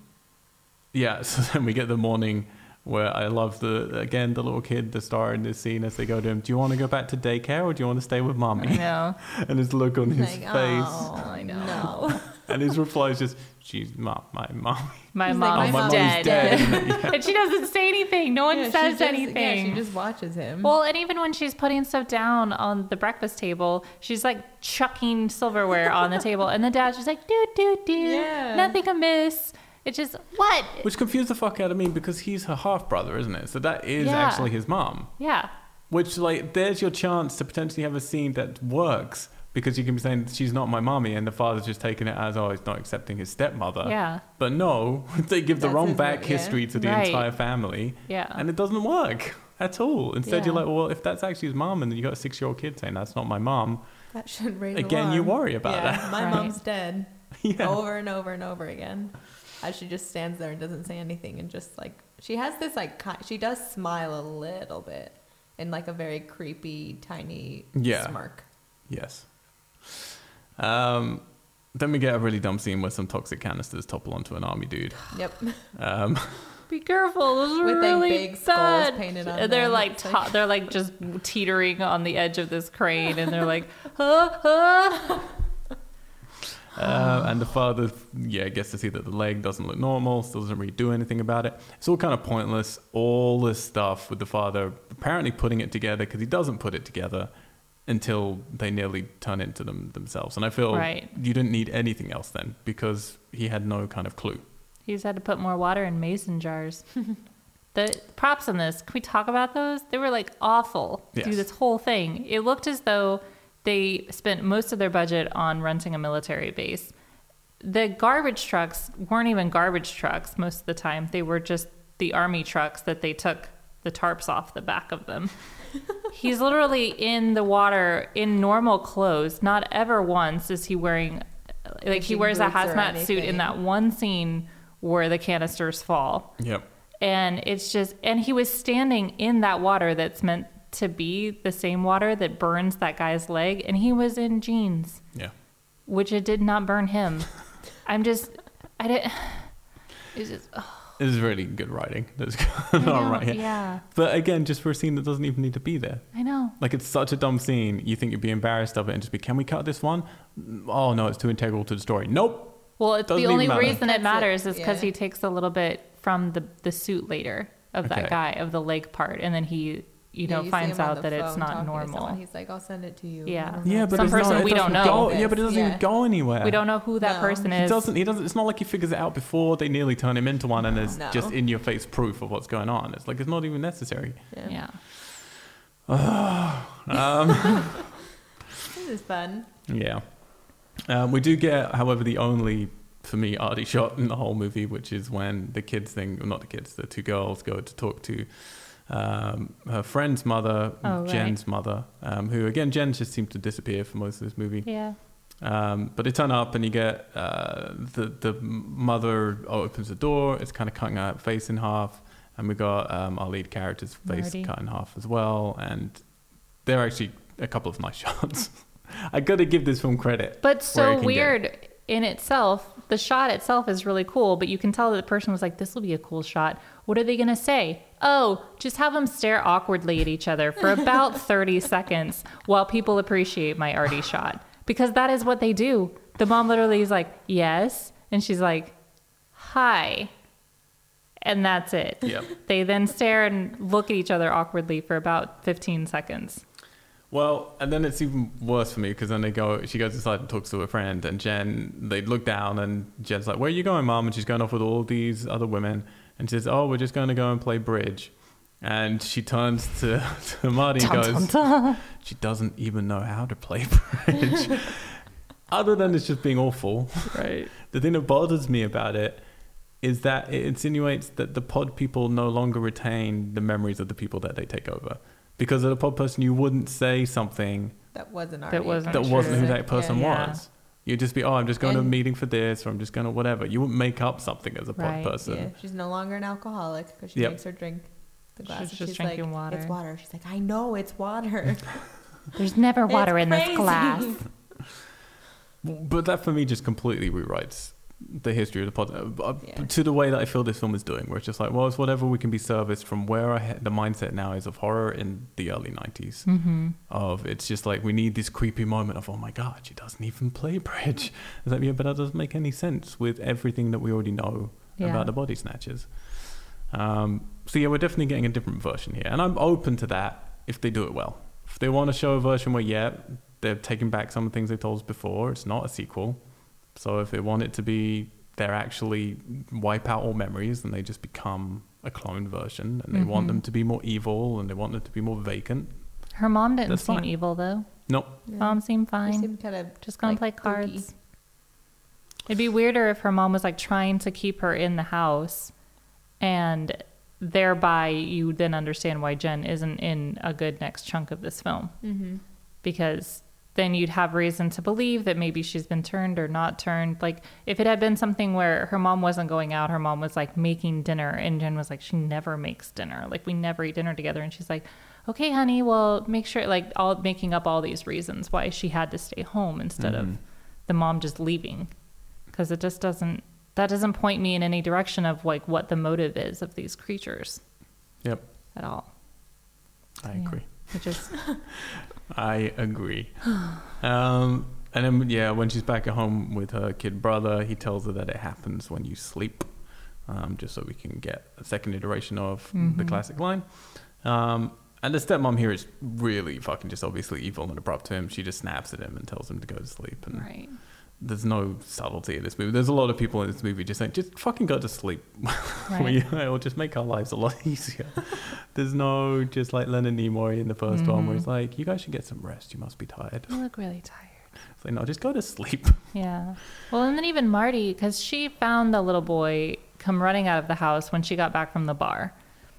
A: yeah, so then we get the morning where I love the again the little kid, the star in this scene as they go to him. Do you want to go back to daycare or do you want to stay with
B: I
A: mommy?
B: know
A: And his look on his
C: Like,
A: face,
C: oh,
B: I know.
C: No.
A: and his reply is just, "She's mom, my mommy."
B: My
C: He's like,
B: mom's
C: "My mom's
B: dead.
A: dead.
B: and she doesn't say anything. No one
C: Yeah,
B: says
C: just-
B: anything.
C: Yeah, she just watches him.
B: well, and even when she's putting stuff down on the breakfast table, she's like chucking silverware on the table, and the dad's just like, "Do do do,
C: Yeah.
B: nothing amiss." It's just what?
A: Which confused the fuck out of me because he's her half brother, isn't it? So that is
B: Yeah.
A: actually his mom.
B: Yeah,
A: Which, like, there's your chance to potentially have a scene that works because you can be saying she's not my mommy, and the father's just taking it as, oh, he's not accepting his stepmother.
B: yeah,
A: But no, they give the
C: That's
A: wrong
C: his
A: back
C: mo- yeah.
A: history to the
B: Right.
A: entire family,
B: yeah.
A: and it doesn't work at all. Instead, you're
B: Yeah.
A: like, well, if that's actually his mom, and then you got a six year old kid saying that's not my mom,
C: that should raise
A: again, you
C: alarm.
A: worry about
C: yeah, My
B: Right.
C: mom's dead.
A: yeah.
C: Over and over and over again. As she just stands there and doesn't say anything and just like she has this like ki- she does smile a little bit in like a very creepy tiny
A: Yeah.
C: smirk.
A: Yes. Um, then we get a really dumb scene where some toxic canisters topple onto an army dude.
C: Yep.
A: Um,
B: Be careful. Those are
C: With,
B: really
C: big skulls
B: bad.
C: painted on
B: And they're
C: them.
B: like to- they're like just teetering on the edge of this crane, and they're like, huh, huh.
A: Uh, and the father, yeah, gets to see that the leg doesn't look normal, still doesn't really do anything about it. It's all kind of pointless. All this stuff with the father apparently putting it together because he doesn't put it together until they nearly turn into them themselves. And I feel
B: Right.
A: you didn't need anything else then because he had no kind of clue.
B: He just had to put more water in mason jars. the props in this, can we talk about those? They were like awful
A: Yes.
B: through this whole thing. It looked as though they spent most of their budget on renting a military base. The garbage trucks weren't even garbage trucks most of the time. They were just the army trucks that they took the tarps off the back of them. He's literally in the water in normal clothes. Not ever once is he wearing like he wears a hazmat suit in that one scene where the canisters fall.
A: Yep.
B: And it's just and he was standing in that water that's meant to be the same water that burns that guy's leg and he was in jeans,
A: Yeah.
B: which it did not burn him. I'm just I didn't it's just, oh,
A: It is really good writing that's
B: I
A: going on right here.
B: Yeah,
A: But again, just for a scene that doesn't even need to be there.
B: I know.
A: Like it's such a dumb scene. You think you'd be embarrassed of it and just be, can we cut this one? Oh no, it's too integral to the story. Nope.
B: Well, it's
A: Doesn't
B: the only
A: matter.
B: reason it
C: it,
B: matters is because
C: yeah.
B: he takes a little bit from the the suit later of
A: Okay.
B: that guy of the leg part, and then he you
C: Yeah,
B: know
C: see
B: finds out that it's not normal.
C: someone. He's like, I'll send it to you.
B: Yeah.
C: I don't know.
A: Yeah, but
B: Some
A: it's not-
B: person
A: it
B: we don't know.
A: Go, yeah, but it doesn't
C: Yeah.
A: even go anywhere.
B: We don't know who that
C: No.
B: person
A: He
B: is.
A: doesn't. He doesn't. It's not like he figures it out before they nearly turn him into one, and there's
C: No.
A: just in your face proof of what's going on. It's like it's not even necessary.
C: Yeah.
B: Yeah.
A: Um,
C: This is fun.
A: yeah. Um, we do get, however, the only for me arty shot in the whole movie, which is when the kids thing, well, not the kids, the two girls go to talk to um, her friend's mother,
B: Oh, right.
A: Jen's mother, um, who again Jen just seemed to disappear for most of this movie.
B: Yeah.
A: Um, but they turn up and you get uh, the the mother opens the door. It's kind of cutting her face in half, and we got um, our lead character's face
B: Marti.
A: cut in half as well. And there are actually a couple of nice shots. I got to give this film credit.
B: But so weird in itself. The shot itself is really cool, but you can tell that the person was like, "This will be a cool shot." What are they gonna say? Oh, just have them stare awkwardly at each other for about thirty seconds while people appreciate my arty shot because that is what they do. The mom literally is like, "Yes," and she's like, "Hi," and that's it.
A: Yep.
B: They then stare and look at each other awkwardly for about fifteen seconds.
A: Well, and then it's even worse for me because then they go. She goes inside and talks to her friend, and Jen. They look down, and Jen's like, "Where are you going, mom?" And she's going off with all these other women, and she says, "Oh, we're just going to go and play bridge." And she turns to, to Marti and
B: Dun,
A: goes,
B: dun, dun.
A: "She doesn't even know how to play bridge." Other than it's just being awful,
B: Right.
A: the thing that bothers me about it is that it insinuates that the pod people no longer retain the memories of the people that they take over. Because as the pod person, you wouldn't say something
C: That wasn't
B: That wasn't
A: that wasn't who that person
B: Yeah.
A: was. You'd just be, oh, I'm just going to a meeting for this, or I'm just going to whatever. You wouldn't make up something as a pod
B: Right,
A: person.
C: Yeah, she's no longer an alcoholic because she
A: Yep.
C: makes her drink the glass. and
B: just
C: she's
B: drinking
C: like,
B: water.
C: It's water. She's like, I know it's water.
B: There's never water
C: It's
B: in this glass.
A: But that for me just completely rewrites the history of the pod uh,
C: Yeah.
A: to the way that I feel this film is doing, where it's just like, well, it's whatever we can be serviced from where the mindset now is of horror in the early 90s.
B: Mm-hmm.
A: Of it's just like we need this creepy moment of, oh my God, she doesn't even play bridge. It's like, yeah, but that doesn't make any sense with everything that we already know
B: Yeah.
A: about the body snatchers. Um, so yeah, we're definitely getting a different version here, and I'm open to that if they do it well. If they want to show a version where yeah, they're taking back some of the things they told us before, it's not a sequel. So if they want it to be, they're actually wipe out all memories and they just become a clone version, and they want
B: Mhm.
A: them to be more evil and they want them to be more vacant.
B: Her mom didn't
A: That's
B: seem
A: fine.
B: evil though.
A: Nope.
B: Mom seemed
C: She
B: fine.
C: seemed kind of
B: Just gonna
C: like,
B: play
C: spooky.
B: cards. It'd be weirder if her mom was like trying to keep her in the house and thereby you then understand why Jen isn't in a good next chunk of this film.
C: Mm-hmm.
B: Because then you'd have reason to believe that maybe she's been turned or not turned. Like if it had been something where her mom wasn't going out, her mom was like making dinner and Jen was like, she never makes dinner. Like we never eat dinner together. And she's like, okay, honey, well, make sure like all making up all these reasons why she had to stay home instead of
A: Mhm.
B: the mom just leaving because it just doesn't that doesn't point me in any direction of like what the motive is of these creatures
A: Yep.
B: at all
A: I
B: Yeah.
A: agree.
B: which is
A: I agree. um, and then, yeah, when she's back at home with her kid brother, he tells her that it happens when you sleep, um, just so we can get a second iteration of the
B: Mhm.
A: classic line. Um, and the stepmom here is really fucking just obviously evil and abrupt to him. She just snaps at him and tells him to go to sleep. And
B: right
A: there's no subtlety in this movie. There's a lot of people in this movie just saying, just fucking go to sleep. we, it'll just make our lives a lot easier. There's no just like Leonard Nimoy in the 1st one where he's
B: Mhm.
A: like, you guys should get some rest. You must be tired.
B: you look really tired
A: It's like, no, just go to sleep.
B: yeah well and then even Marti because she found the little boy come running out of the house when she got back from the bar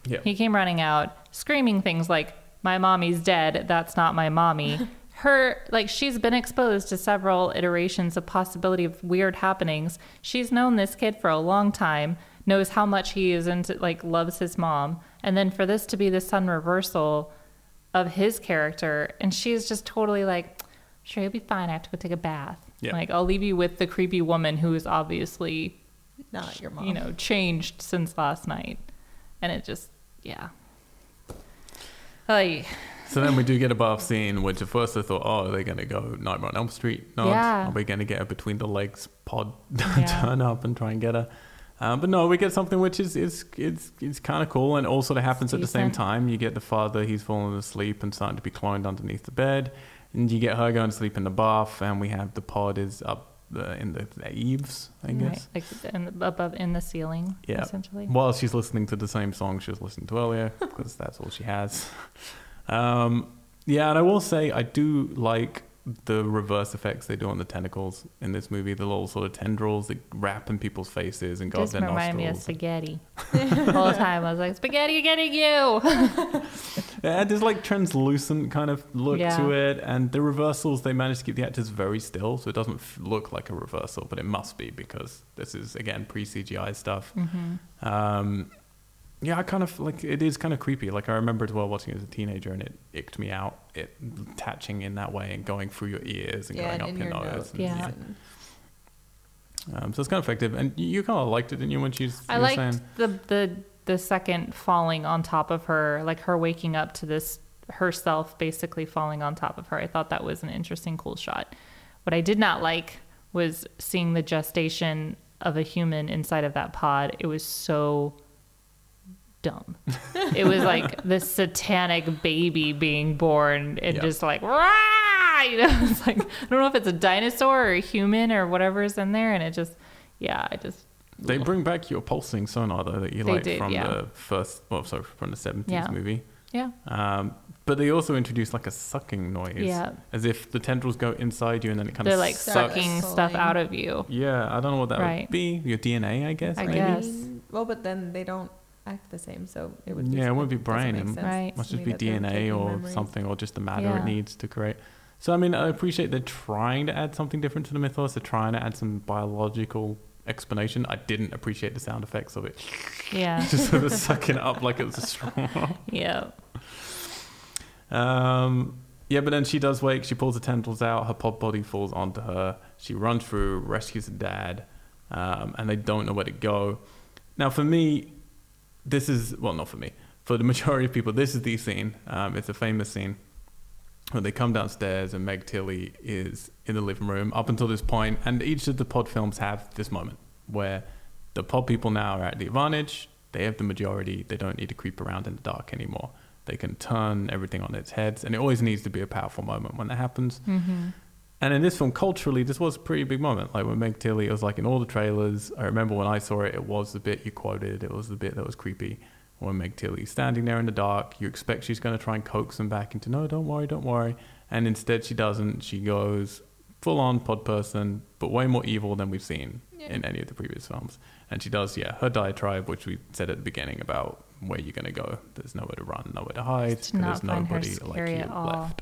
A: Yeah.
B: He came running out, screaming things like, My mommy's dead. That's not my mommy. Her, like, she's been exposed to several iterations of possibility of weird happenings. She's known this kid for a long time, knows how much he is into, like, loves his mom. And then for this to be the sudden reversal of his character, and she's just totally like, Sure, you'll be fine. I have to go take a bath.
A: Yeah.
B: Like, I'll leave you with the creepy woman who is obviously
C: Not your mom.
B: you know, changed since last night. And it just, yeah. Like,
A: So then we do get a bath scene, which at first I thought, oh, are they going to go Nightmare on Elm Street? No.
B: Yeah.
A: Are we going to get a between the legs pod
B: Yeah.
A: turn up and try and get her? Um, but no, we get something which is is it's it's kind of cool, and all sort of happens at the same time. You get the father; he's falling asleep and starting to be cloned underneath the bed, and you get her going to sleep in the bath, and we have the pod is up uh, in the, the eaves, I guess.
B: right, like in, above in the ceiling,
A: Yeah.
B: essentially.
A: While she's listening to the same song she was listening to earlier, because that's all she has. Um, yeah, and I will say I do like the reverse effects they do on the tentacles in this movie. The little sort of tendrils that wrap in people's faces and go
B: Just
A: up their
B: remind me of spaghetti. the whole time I was like, spaghetti getting you.
A: Yeah, there's like translucent kind of look
B: Yeah.
A: to it, and the reversals they manage to keep the actors very still, so it doesn't f- look like a reversal, but it must be because this is again pre CGI stuff.
B: hmm
A: Um, yeah, I kind of like it is kind of creepy. Like I remember as well watching it as a teenager, and it icked me out. It attaching in that way and going through your ears and
C: yeah,
A: going
C: and
A: up your, nose.
C: nose.
A: and-
B: Yeah.
C: and-
A: Um, so it's kind of effective, and you, you kind of liked it, didn't you? When she's
B: I liked
A: saying,
B: the, the, the second falling on top of her, like her waking up to this herself basically falling on top of her. I thought that was an interesting, cool shot. What I did not like was seeing the gestation of a human inside of that pod. It was so dumb. it was like this satanic baby being born and
A: Yeah.
B: just like Rah! you know, it's like I don't know if it's a dinosaur or a human or whatever is in there, and it just yeah, I just
A: They bring back your pulsing sonar though that you
B: They
A: like
B: did,
A: from
B: yeah.
A: the first, well, sorry, from the seventies
B: Yeah.
A: movie.
B: yeah
A: Um, but they also introduce like a sucking noise,
B: Yeah.
A: as if the tendrils go inside you and then it kind
B: they're
A: of
B: like
C: sucks.
B: sucking stuff out of you.
A: Yeah, I don't know what that
B: Right.
A: would be. Your DNA, I guess.
B: I
A: maybe?
B: guess.
C: well, but then they don't act the same, so it would.
A: Yeah, it wouldn't be brain,
C: make
A: it
B: Right.
A: Must just
C: me
A: be DNA or
C: memories.
A: something, or just the matter
B: Yeah.
A: it needs to create. So I mean, I appreciate they're trying to add something different to the mythos. They're trying to add some biological explanation. I didn't appreciate the sound effects of it,
B: Yeah,
A: just sort of sucking up like it was a straw.
B: yeah,
A: Um, yeah, but then she does wake. She pulls the tendrils out. Her pod body falls onto her. She runs through, rescues her dad, um, and they don't know where to go. Now, for me, this is well, not for me. For the majority of people, this is the scene. Um, it's a famous scene when they come downstairs and Meg Tilly is in the living room. Up until this point, and each of the pod films have this moment where the pod people now are at the advantage. They have the majority. They don't need to creep around in the dark anymore. They can turn everything on its heads, and it always needs to be a powerful moment when that happens.
B: hmm
A: And in this film, culturally, this was a pretty big moment. Like when Meg Tilly, it was like in all the trailers. I remember when I saw it, it was the bit you quoted. It was the bit that was creepy. When Meg Tilly's standing there in the dark, you expect she's going to try and coax them back into, no, don't worry, don't worry. And instead, she doesn't. She goes full on pod person, but way more evil than we've seen
C: Yeah.
A: in any of the previous films. And she does, yeah, her diatribe, which we said at the beginning about where you're going to go. There's nowhere to run, nowhere to hide. There's nobody like you left.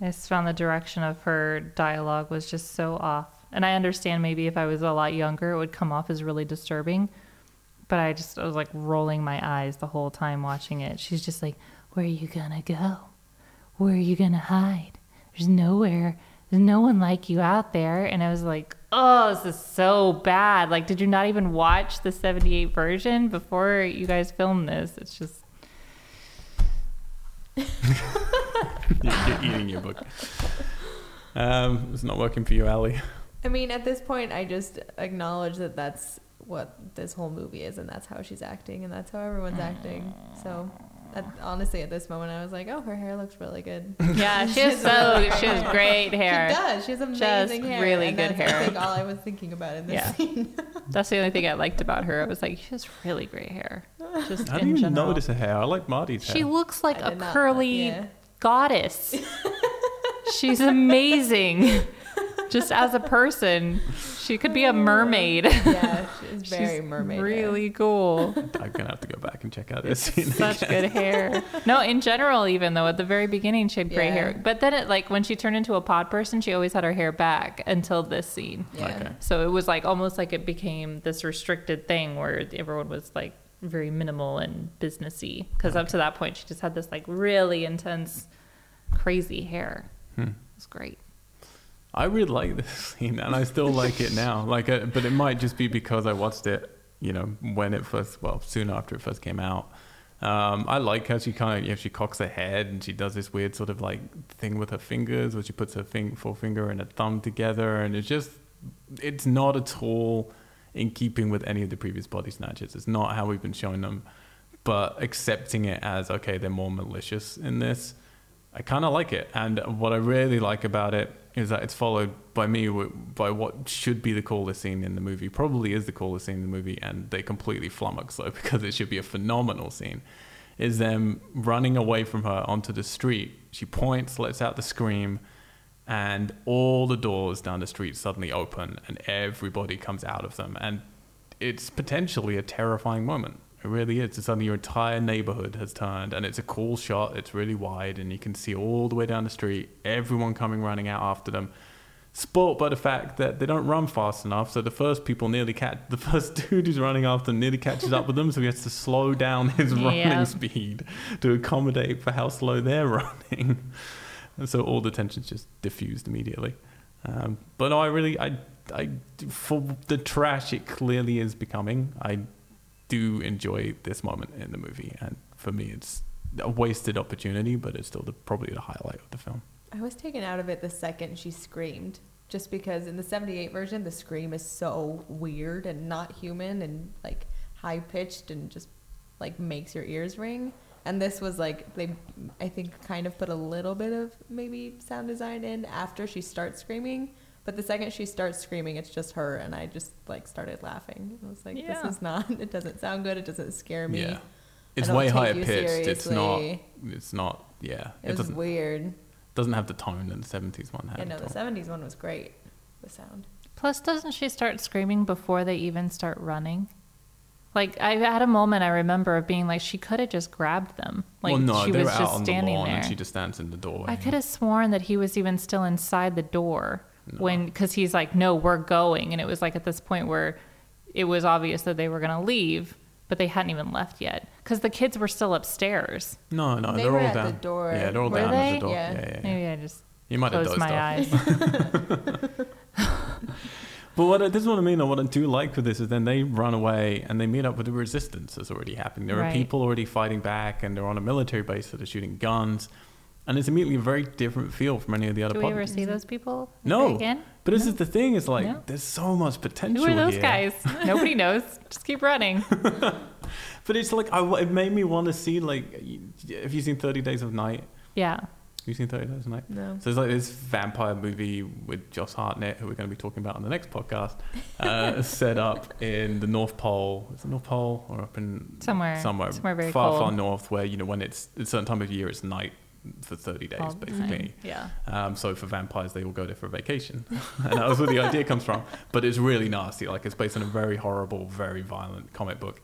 B: I just found the direction of her dialogue was just so off. And I understand maybe if I was a lot younger, it would come off as really disturbing. But I just I was like rolling my eyes the whole time watching it. She's just like, Where are you gonna go? Where are you gonna hide? There's nowhere. There's no one like you out there. And I was like, Oh, this is so bad. Like, did you not even watch the 78 version before you guys filmed this? It's just,
A: you're, eating your book. Um, it's not working for you, Ali.
C: I mean, at this point, I just acknowledge that that's what this whole movie is, and that's how she's acting, and that's how everyone's acting. So, at, honestly, at this moment, I was like, "Oh, her hair looks really good."
B: yeah, she has so, she has great hair.
C: She
B: hair.
C: does. She has amazing hair.
B: really
C: and
B: good
C: that's,
B: hair.
C: I think all I was thinking about in this
B: Yeah.
C: scene.
B: That's the only thing I liked about her. I was like, she has really great hair. Just
A: I
B: in
A: didn't even
B: general.
A: notice her hair. I like Marti's hair.
B: She looks like
C: I
B: a
C: did not-
B: curly
C: yeah.
B: goddess. She's amazing. Just as a person, she could be a mermaid.
C: Yeah, she's very
B: She's
C: mermaid. hair.
B: Really cool.
A: I'm gonna have to go back and check out this scene.
B: Such
A: again.
B: good hair. No, in general, even though at the very beginning she had gray
C: Yeah.
B: hair, but then it like when she turned into a pod person, she always had her hair back until this scene.
C: Yeah.
A: Okay.
B: So it was like almost like it became this restricted thing where everyone was like very minimal and businessy. Because up to that point, she just had this like really intense, crazy hair.
A: Hmm.
B: It was great.
A: I really like this scene, and I still like it now. Like, uh, but it might just be because I watched it, you know, when it first, well, soon after it first came out. Um, I like how she kind of, you know, she cocks her head and she does this weird sort of like thing with her fingers, where she puts her fing- forefinger and her thumb together, and it's just, it's not at all in keeping with any of the previous body snatches. It's not how we've been showing them, but accepting it as okay, they're more malicious in this. I kind of like it, and what I really like about it is that it's followed by me by what should be the coolest scene in the movie. Probably is the coolest scene in the movie, and they completely flummox though because it should be a phenomenal scene. Is them running away from her onto the street. She points, lets out the scream, and all the doors down the street suddenly open, and everybody comes out of them, and it's potentially a terrifying moment. It really is. It's Suddenly, your entire neighborhood has turned, and it's a cool shot. It's really wide, and you can see all the way down the street, everyone coming running out after them. Spoilt by the fact that they don't run fast enough, so the first people nearly catch the first dude who's running after them nearly catches up with them, so he has to slow down his
B: Yeah.
A: running speed to accommodate for how slow they're running. And so all the tension's just diffused immediately. Um, but no, I really, I, I, for the trash it clearly is becoming, I do enjoy this moment in the movie, and for me, it's a wasted opportunity, but it's still the, probably the highlight of the film.
C: I was taken out of it the second she screamed, just because in the '78 version the scream is so weird and not human and like high pitched and just like makes your ears ring. And this was like they, I think, kind of put a little bit of maybe sound design in after she starts screaming. But the second she starts screaming, it's just her, and I just like started laughing. I was like,
B: Yeah.
C: "This is not. It doesn't sound good. It doesn't scare me."
A: Yeah. It's
C: don't
A: way
C: take
A: higher
C: you
A: pitched. It's not. It's not. Yeah.
C: It, was
A: doesn't
C: weird.
A: doesn't have the tone that the seventies one had.
C: Yeah, no, the seventies one was great. The sound.
B: Plus, doesn't she start screaming before they even start running? Like I had a moment I remember of being like she could have just grabbed them. Like
A: well, no,
B: she
A: they
B: was
A: were out
B: just
A: on the
B: standing
A: lawn
B: there.
A: and she just stands in the doorway.
B: I could have sworn that he was even still inside the door
A: No.
B: when because he's like, "No, we're going," and it was like at this point where it was obvious that they were gonna leave, but they hadn't even left yet because the kids were still upstairs.
A: No, no,
C: They
A: they're
C: were
A: all
C: at the
A: down.
C: door.
A: Yeah, they're all
B: Were
A: down at the door.
C: Yeah.
A: Yeah, yeah, yeah.
B: Maybe I just
A: You might have
B: closed
A: dozed
B: my
A: off.
B: eyes.
A: But what I, this is what I mean. Though, what I do like with this is then they run away and they meet up with the resistance that's already happening. There are people already fighting back, and they're on a military base that are shooting guns, and it's immediately a very different feel from any of the other.
B: Do we
A: pop-
B: ever see those people
A: No.
B: again?
A: But this is the thing: is like
B: No.
A: there's so much potential.
B: Who are those
A: here.
B: guys? Nobody knows. Just keep running.
A: But it's like I, it made me want to see like. Have you seen Thirty Days of Night?
B: Yeah.
A: Have you seen Thirty Days of Night?
C: No.
A: So it's like this vampire movie with Josh Hartnett, who we're going to be talking about on the next podcast, uh, set up in the North Pole. Is it North Pole or up in
B: Somewhere.
A: somewhere,
B: Somewhere very
A: far,
B: cold.
A: far north, where you know when it's a certain time of year, it's night for thirty days,
B: All the
A: basically.
B: Yeah.
A: Um, so for vampires, they all go there for a vacation, and that was where the idea comes from. But it's really nasty. Like it's based on a very horrible, very violent comic book,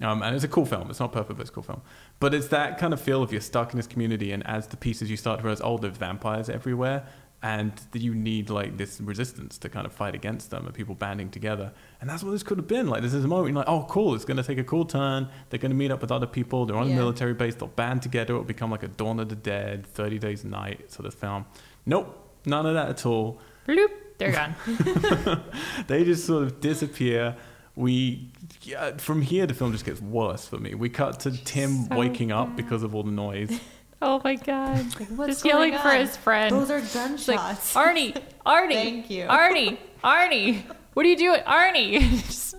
A: um, and it's a cool film. It's not perfect, but it's a cool film. But it's that kind of feel of you're stuck in this community, and as the pieces you start to realize, oh, there's vampires everywhere, and that you need like this resistance to kind of fight against them, and people banding together. And that's what this could have been. Like this is a moment you're like, oh, cool, it's going to take a cool turn. They're going to meet up with other people. They're on a military base. They'll band together. It'll become like a Dawn of the Dead, Thirty Days a Night sort of film. Nope, none of that at all.
B: Bloop. They're gone.
A: They just sort of disappear. We yeah, from here the film just gets worse for me. We cut to Tim
B: so
A: waking up because of all the noise.
B: Oh my god.
C: What's
B: Just yelling
C: going
B: for his friend.
C: Those are
B: It's like,
C: gunshots.
B: Arnie, Arnie,
C: Thank you.
B: Arnie, Arnie. What are you doing, Arnie? Just-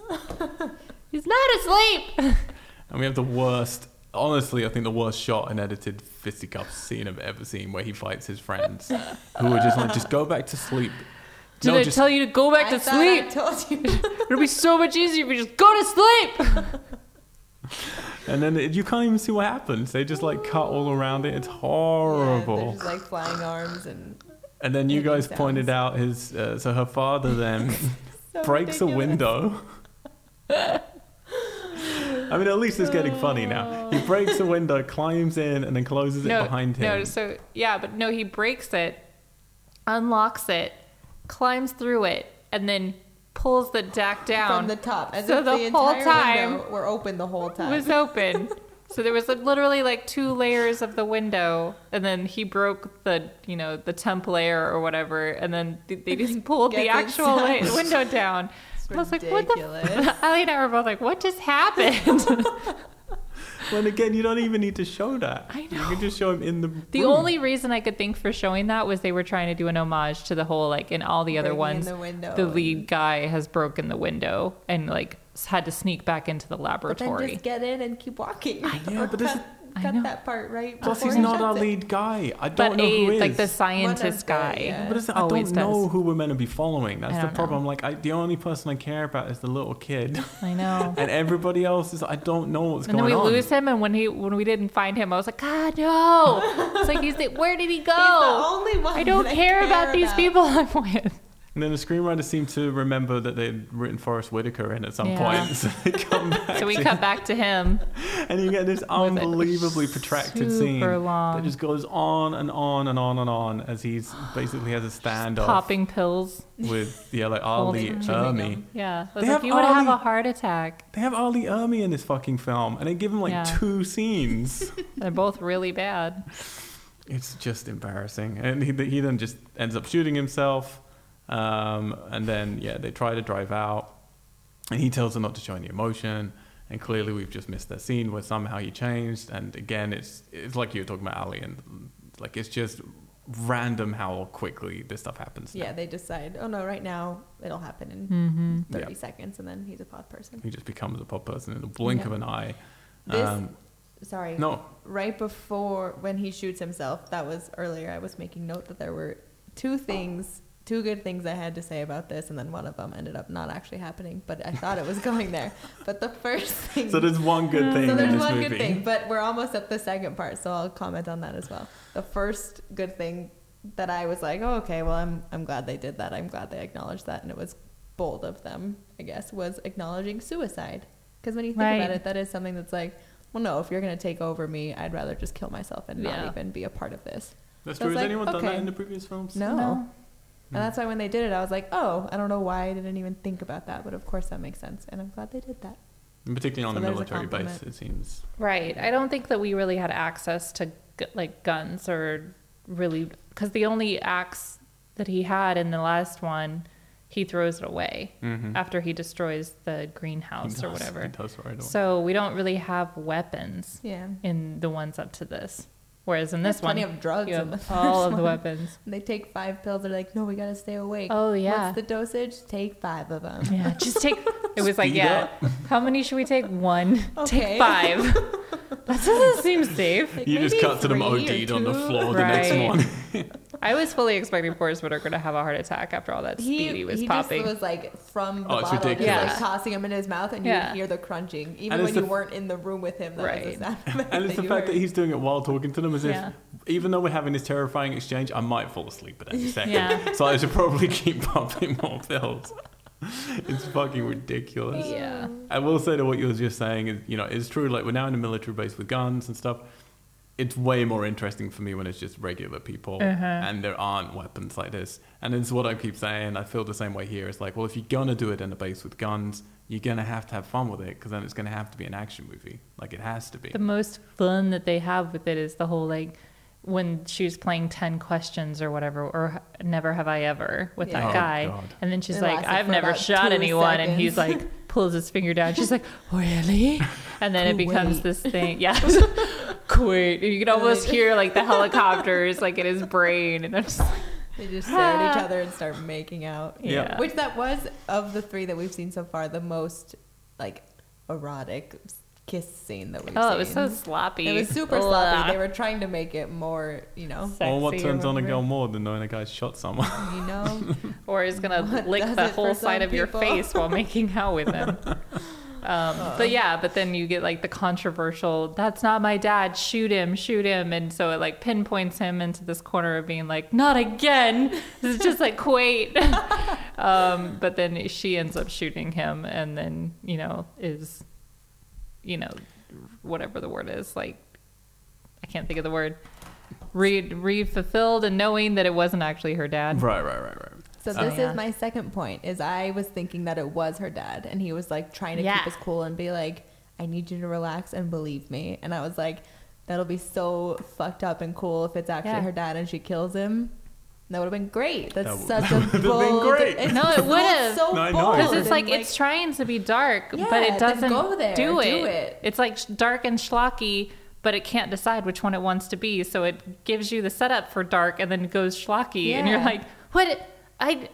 B: He's not asleep.
A: And we have the worst, honestly, I think the worst shot and edited fisticuffs scene I've ever seen where he fights his friends who are just like, just go back to sleep.
B: Did
A: no,
B: I
A: just,
B: tell you to go back
C: I
B: to sleep?
C: I told you.
B: It'll be so much easier if you just go to sleep.
A: And then it, you can't even see what happens. They just like cut all around it. It's
C: Yeah,
A: horrible.
C: they're just like flying arms and
A: and then you guys pointed out his, uh, so her father then
C: so
A: breaks a window. I mean, at least it's getting funny now. He breaks a window, climbs in, and then closes it behind him.
B: no. So yeah, but no, he breaks it, unlocks it, climbs through it, and then pulls the deck down.
C: from the top, as
B: So
C: if
B: the
C: the,
B: whole
C: entire
B: time
C: were open the whole time.
B: It was open. So there was literally like two layers of the window, and then he broke the you know the temp layer or whatever, and then they- just pulled the actual la- window down. I was like, what the? F-? Ali and I were both like, what just happened?
A: When again, you don't even need to show that.
B: I know.
A: You can just show him in the.
B: the
A: room.
B: only reason I could think for showing that was they were trying to do an homage to the whole like in all the other
C: Breaking
B: ones.
C: the window
B: the
C: and-
B: lead guy has broken the window and like had to sneak back into the laboratory.
C: But then
B: laboratory.
C: just get in and keep walking.
A: Yeah,
C: Or
A: but this
C: cut,
B: I
C: cut
B: know.
C: that part right.
A: Plus, he's not
C: shuts
A: our
C: it.
A: lead guy. I don't
B: but
A: know who
B: a
A: is.
B: like the scientist
C: the-
B: guy.
C: yeah.
A: But it's, I
B: always
A: don't know
B: does.
A: who we're meant to be following. That's the problem.
B: know.
A: Like, I, the only person I care about is the little kid,
B: I know.
A: and everybody else is. I don't know what's
B: And
A: going on.
B: And then we
A: on.
B: lose him, and when he when we didn't find him, I was like, God no! It's like he's the, where did he go?
C: He's the only one.
B: I don't
C: that
B: care, about these people I'm with.
A: And then the screenwriter seemed to remember that they'd written Forest Whitaker in at some
B: Yeah.
A: point, so they come back.
B: So we cut back to him.
A: and you get this unbelievably protracted scene
B: long.
A: that just goes on and on and on and on as he's basically has a standoff
B: Popping pills.
A: with yeah like R.
B: Lee
A: Ermey.
B: Yeah.
A: They
B: like, you would have a heart attack.
A: They have R. Lee Ermey in this fucking film, and they give him like
B: Yeah.
A: two scenes.
B: They're both really bad.
A: it's just embarrassing, and he he then just ends up shooting himself, um, and then yeah they try to drive out, and he tells her not to show any emotion. And clearly, we've just missed that scene where somehow he changed. And again, it's it's like you were talking about Ali, and like it's just random how quickly this stuff happens. now.
C: Yeah, they decide. Oh no, right now it'll happen in
B: Mm-hmm.
A: Yeah.
C: 30 seconds, and then he's a pod person.
A: He just becomes a pod person in the blink
C: Yeah.
A: of an eye.
C: This,
A: Um,
C: sorry.
A: no,
C: Right before when he shoots himself, that was earlier. I was making note that there were two things, two good things I had to say about this, and then one of them ended up not actually happening. But I thought it was going there. But the first thing.
A: so there's one good thing
C: So
A: in
C: there's
A: this
C: one
A: movie.
C: good thing, but we're almost at the second part, so I'll comment on that as well. The first good thing that I was like, oh, okay, well, I'm I'm glad they did that. I'm glad they acknowledged that, and it was bold of them, I guess, was acknowledging suicide. Because when you think about it, that is something that's like, well, no, if you're gonna take over me, I'd rather just kill myself and
B: Yeah.
C: not even be a part of this.
A: That's
C: So
A: true. Has
C: like,
A: anyone done that
C: okay.
A: in the previous films?
C: No.
B: No.
C: And that's why when they did it, I was like, oh, I don't know why I didn't even think about that, but of course that makes sense, and I'm glad they did that.
A: And particularly on
C: So
A: the military base, it seems.
B: Right. I don't think that we really had access to like guns or really because the only axe that he had in the last one, he throws it away
A: Mm-hmm.
B: after he destroys the greenhouse or whatever.
A: He does right away.
B: So we don't really have weapons
C: Yeah.
B: in the ones up to this. Whereas in
C: There's
B: this one,
C: plenty of drugs
B: you
C: in
B: have
C: the
B: all of the
C: one.
B: weapons.
C: And they take five pills. They're like, no, we gotta stay awake.
B: Oh yeah.
C: What's the dosage? Take five of them.
B: Yeah, just take. It was like,
A: Speed
B: yeah. How many should we take? One.
C: Okay.
B: Take five. that doesn't seem safe.
C: Like,
A: you just
C: maybe
A: cut to them
C: three or
A: OD'd on the
C: two.
A: floor the
B: Right.
A: next morning.
B: I was fully expecting Forest Whitaker to have a heart attack after all that
C: He,
B: speedy was
C: he
B: popping.
C: just was like from the
A: Oh,
C: bottle, just
A: ridiculous.
C: like tossing him in his mouth, and you
B: Yeah.
C: would hear the crunching, even
A: And
C: when you
A: the-
C: weren't in the room with him. That
B: Right.
C: the sound
A: and it's the
C: you
A: fact that he's doing it while talking to them as if, even though we're having this terrifying exchange, I might fall asleep at any second.
B: Yeah.
A: So I should probably keep popping more pills. it's fucking ridiculous.
B: yeah.
A: I will say to what you were just saying is, you know, it's true. Like we're now in a military base with guns and stuff. It's way more interesting for me when it's just regular people
B: Uh-huh.
A: and there aren't weapons like this. And it's what I keep saying. I feel the same way here. It's like, well, if you're gonna do it in a base with guns, you're gonna have to have fun with it because then it's gonna have to be an action movie. Like it has to be.
B: The most fun that they have with it is the whole like when she was playing 10 questions or whatever, or never have I ever with
C: Yeah.
B: that
A: Oh,
B: guy.
A: God.
B: And then she's
C: It
B: like, I've never shot
C: two
B: anyone. And he's like, pulls his finger down. She's like, really? And then it becomes this thing. Yeah. Quit. And you can almost hear like the helicopters like in his brain. And I'm just like,
C: They just stare at each ah. other and start making out.
A: Yeah.
B: yeah.
C: Which that was of the three that we've seen so far the most like erotic kiss scene that we've
B: Oh,
C: seen.
B: it was so sloppy.
C: It was super
B: Ugh.
C: sloppy. They were trying to make it more, you know,
A: Or what
B: Sexy or
A: turns on a girl more than knowing a guy shot someone?
C: you know.
B: or is gonna
C: What
B: lick the whole side of your face while making out with him. Um, but yeah, but then you get like the controversial, that's not my dad, shoot him, shoot him. And so it like pinpoints him into this corner of being like, not again. This is just like, wait. um, but then she ends up shooting him and then, you know, is, you know, whatever the word is, like, I can't think of the word. Re, re fulfilled and knowing that it wasn't actually her dad.
A: right, right, right, right.
C: So
B: So,
C: this
B: yeah.
C: is my second point. Is I was thinking that it was her dad, and he was like trying to
B: Yeah.
C: keep us cool and be like, "I need you to relax and believe me." And I was like, "That'll be so fucked up and cool if it's actually
B: Yeah.
C: her dad and she kills him." That would have been great. That's
A: That would-
C: such
A: that
C: a
A: would have been
C: bold.
A: great.
C: it's
B: No, it would've.
C: So
A: No,
C: bold
B: Because it's
C: and,
B: like, it's trying to be dark, but it doesn't
C: go there,
B: do,
C: do
B: it.
C: it.
B: It's like dark and schlocky, but it can't decide which one it wants to be. So it gives you the setup for dark and then it goes schlocky, and you're like, what? I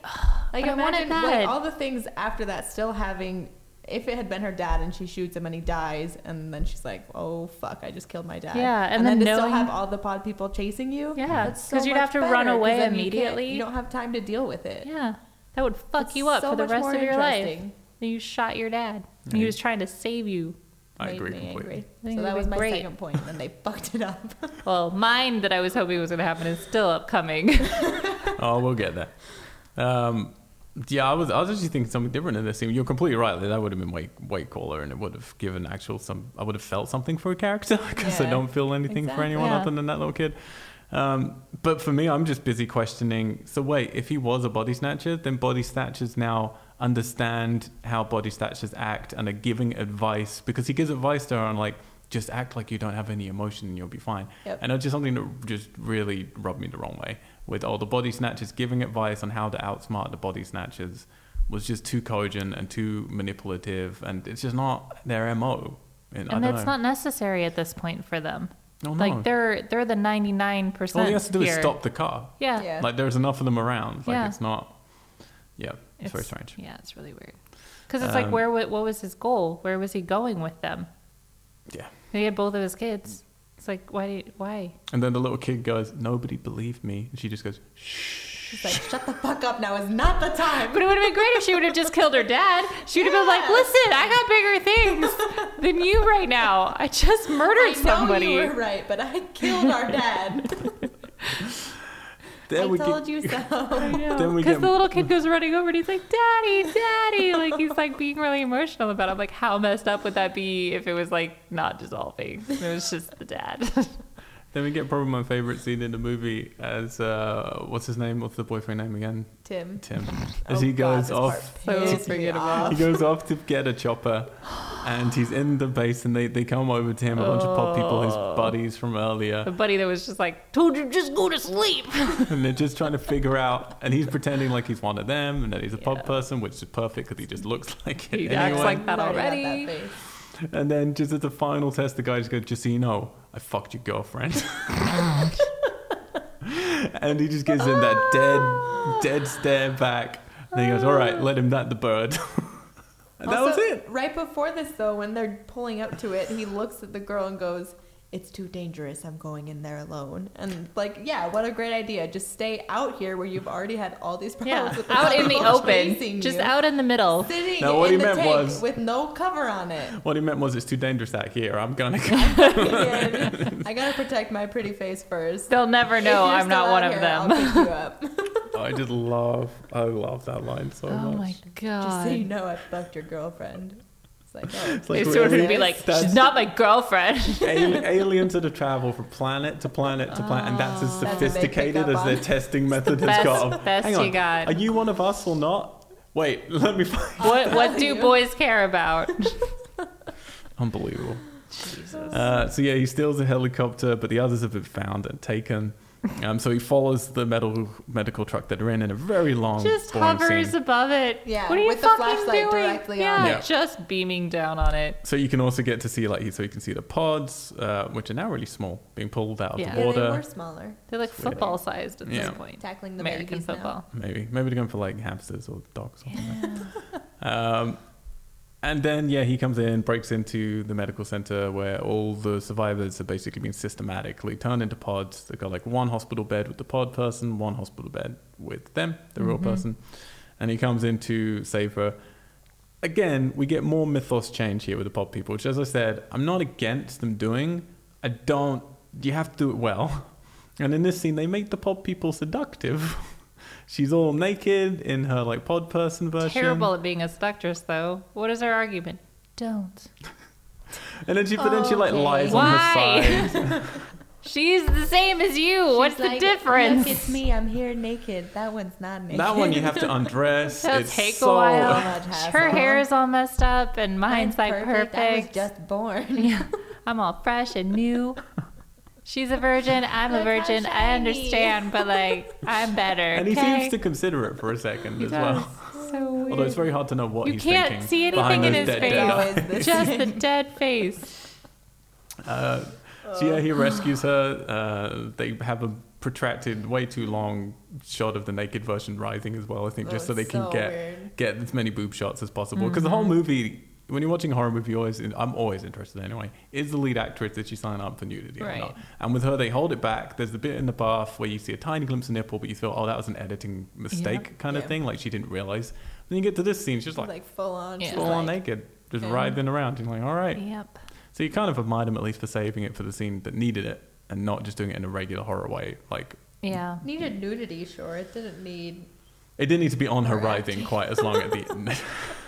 C: like
B: but I want it
C: imagine like all the things after that still having. If it had been her dad and she shoots him and he dies, and then she's like, "Oh fuck, I just killed my dad."
B: Yeah, and
C: and, then,
B: then
C: to still have all the pod people chasing you.
B: Yeah,
C: that's so
B: 'cause you'd have to run away
C: then you
B: immediately.
C: You, don't have time to deal with it.
B: yeah, that would fuck
C: It's
B: you up
C: so
B: for the rest of your life.
C: interesting.
B: You shot your dad. And
A: Yeah.
B: he was trying to save you.
A: I
C: Made
A: agree
C: me
A: completely.
C: angry.
B: I
C: So that was my
B: great.
C: second point, and they fucked it up.
B: Well, mine that I was hoping was going to happen is still upcoming.
A: Oh, we'll get there. Um, yeah, I was I was actually thinking something different in this scene. You're completely right. That would have been way way cooler, and it would have given actual some. I would have felt something for a character because I don't feel anything for anyone
B: Yeah.
A: other than that little kid. Um, but for me, I'm just busy questioning. So wait, if he was a body snatcher, then body snatchers now understand how body snatchers act and are giving advice because he gives advice to her on like just act like you don't have any emotion and you'll be fine.
C: Yep.
A: And it's just something that just really rubbed me the wrong way. With all the body snatchers giving advice on how to outsmart the body snatchers was just too cogent and too manipulative, and it's just not their mo. And, I
B: and
A: don't
B: that's
A: know.
B: not necessary at this point for them.
A: Oh, no.
B: Like they're they're the ninety nine percent.
A: all he has to do is stop the car.
B: Yeah.
C: Yeah.
A: Like there's enough of them around. Like
B: Yeah.
A: it's not. Yeah, it's, very strange.
B: Yeah, it's really weird. Because it's like,
A: Um,
B: where what was his goal? Where was he going with them?
A: Yeah.
B: He had both of his kids. It's like, why? Do you, why?
A: And then the little kid goes, "Nobody believed me," and she just goes, "Shh."
C: She's like, shut the fuck up. Now is not the time.
B: But it would have been great if she would have just killed her dad. She would have been like, "Listen, I got bigger things than you right now. I just murdered
C: I know
B: somebody."
C: you were right, but I killed our dad.
A: Then
C: I
A: we
C: told
A: get,
C: you so.
A: Then we
B: Because the little kid goes running over and he's like, "Daddy, Daddy!" Like he's like being really emotional about. it. I'm like, how messed up would that be if it was like not dissolving? It was just the dad.
A: Then we get probably my favorite scene in the movie as uh, what's his name? What's the boyfriend name again?
C: Tim.
A: Tim. As
C: Oh
A: he goes
C: this
A: off,
B: So
C: pissed me
B: forgettable.
C: off.
A: he goes off to get a chopper, and he's in the base, and they, they come over to him, a bunch of pod people, his
B: Oh.
A: buddies from earlier,
B: the buddy that was just like, "Told you just go to sleep."
A: and they're just trying to figure out, and he's pretending like he's one of them, and that he's a pod
B: Yeah.
A: person, which is perfect because he just looks like it
B: He
A: anyway.
B: acts like that
C: Already that.
A: And then just at the final test, the guy just goes, just so you know, I fucked your girlfriend. and he just gives him that dead, dead stare back. And he goes, all right, let him that the bird. And that was it.
C: Right before this, though, when they're pulling up to it, he looks at the girl and goes, "It's too dangerous. I'm going in there alone." And like, yeah, what a great idea. Just stay out here where you've already had all these problems
B: Yeah,
C: with
B: out in the open, just
C: you.
B: out in the middle.
C: Sitting
A: No, what
C: in
A: he
C: the
A: meant
C: tank
A: was-
C: with no cover on it.
A: What he meant was, it's too dangerous out here. I'm going to go.
C: I gotta protect my pretty face first.
B: They'll never know I'm not one
C: out
B: of
C: here, I'll
B: them.
C: pick you up.
A: I just love, I love that line so
B: Oh
A: much.
B: Oh my god!
C: Just so you know, I fucked your girlfriend. It's like, oh,
A: It's like
B: It's sort of
A: alien-
B: be like,
A: that's-
B: she's not my girlfriend.
A: Ali- aliens that have traveled from planet to planet to planet, and that's as
C: That's what they pick
A: sophisticated
C: up
A: as their
C: on.
A: testing method has
B: Best-
A: got.
B: best
A: Hang
B: you
A: on,
B: got.
A: Are you one of us or not? Wait, let me find.
B: What what do boys care about?
A: Unbelievable.
B: Jesus.
A: Uh, so yeah, he steals a helicopter, but the others have been found and taken. Um, so he follows the medical medical truck that they're in in a very long,
B: Just
A: boring
B: hovers
A: scene.
B: above it.
C: Yeah,
B: what are you
C: with the
B: fucking
C: flashlight
B: doing?
C: directly
B: yeah,
C: on.
A: Yeah.
B: just beaming down on it.
A: So you can also get to see like so you can see the pods, uh, which are now really small, being pulled out of
B: Yeah.
A: the
C: yeah, they
A: water.
C: were smaller.
B: They're like
A: Weird.
B: football sized at
A: Yeah.
B: this point.
C: Tackling the
B: American
C: babies
B: football.
A: Maybe maybe they're going for like hamsters or dogs. Or something. Um, and then yeah, he comes in, breaks into the medical center where all the survivors have basically been systematically turned into pods. They've got like one hospital bed with the pod person, one hospital bed with them, the real
B: Mhm.
A: person. And he comes in to save her. Again, we get more mythos change here with the pod people, which, as I said, I'm not against them doing. I don't. You have to do it well. And in this scene, they make the pod people seductive. She's all naked in her like pod person version.
B: Terrible at being a seductress, though. What is her argument? Don't.
A: And then she, but then she like
C: Okay.
A: lies on her
B: Why?
A: side.
B: She's the same as you. What's
C: She's
B: the
C: like,
B: difference?
C: Look, it's me. I'm here naked. That one's not naked.
A: that one you have to undress.
B: It'll
A: it's
B: take a
A: so,
B: while.
C: Much hassle.
B: Her hair is all messed up, and mine's, like perfect.
C: I was just born.
B: Yeah, I'm all fresh and new. She's a virgin. I'm a
C: Look how
B: virgin. I understand, but like I'm better.
A: And he
B: okay?
A: seems to consider it for a second
B: He
A: as
B: does.
A: well.
B: So weird.
A: Although it's very hard to know what
B: You
A: he's
B: can't
A: thinking.
B: see
A: behind
B: anything in his
A: dead,
B: face.
A: dead
C: Always
A: eyes.
C: this.
B: just the dead face.
A: Uh, so yeah, he rescues her. Uh, they have a protracted, way too long shot of the naked version rising as well. I think just so
C: Oh,
A: they can
C: so
A: get
C: weird.
A: get as many boob shots as possible. Because the whole
B: Mhm.
A: movie, when you're watching a horror movie, you always I'm always interested anyway. Is the lead actress did she sign up for nudity or not? And with her, they hold it back. There's the bit in the bath where you see a tiny glimpse of nipple, but you feel, oh, that was an editing mistake kind of
C: Yeah.
A: thing. Like she didn't realize. Then you get to this scene, she's like,
C: like full on.
B: Yeah.
C: she's
A: full on naked, just
C: Yeah.
A: writhing around. You're like, all right.
B: Yep.
A: So you kind of admired him at least for saving it for the scene that needed it, and not just doing it in a regular horror way. Like
B: Yeah.
C: Needed nudity, sure. It didn't need.
A: it didn't need to be on her
C: Or
A: writhing quite as long at the end.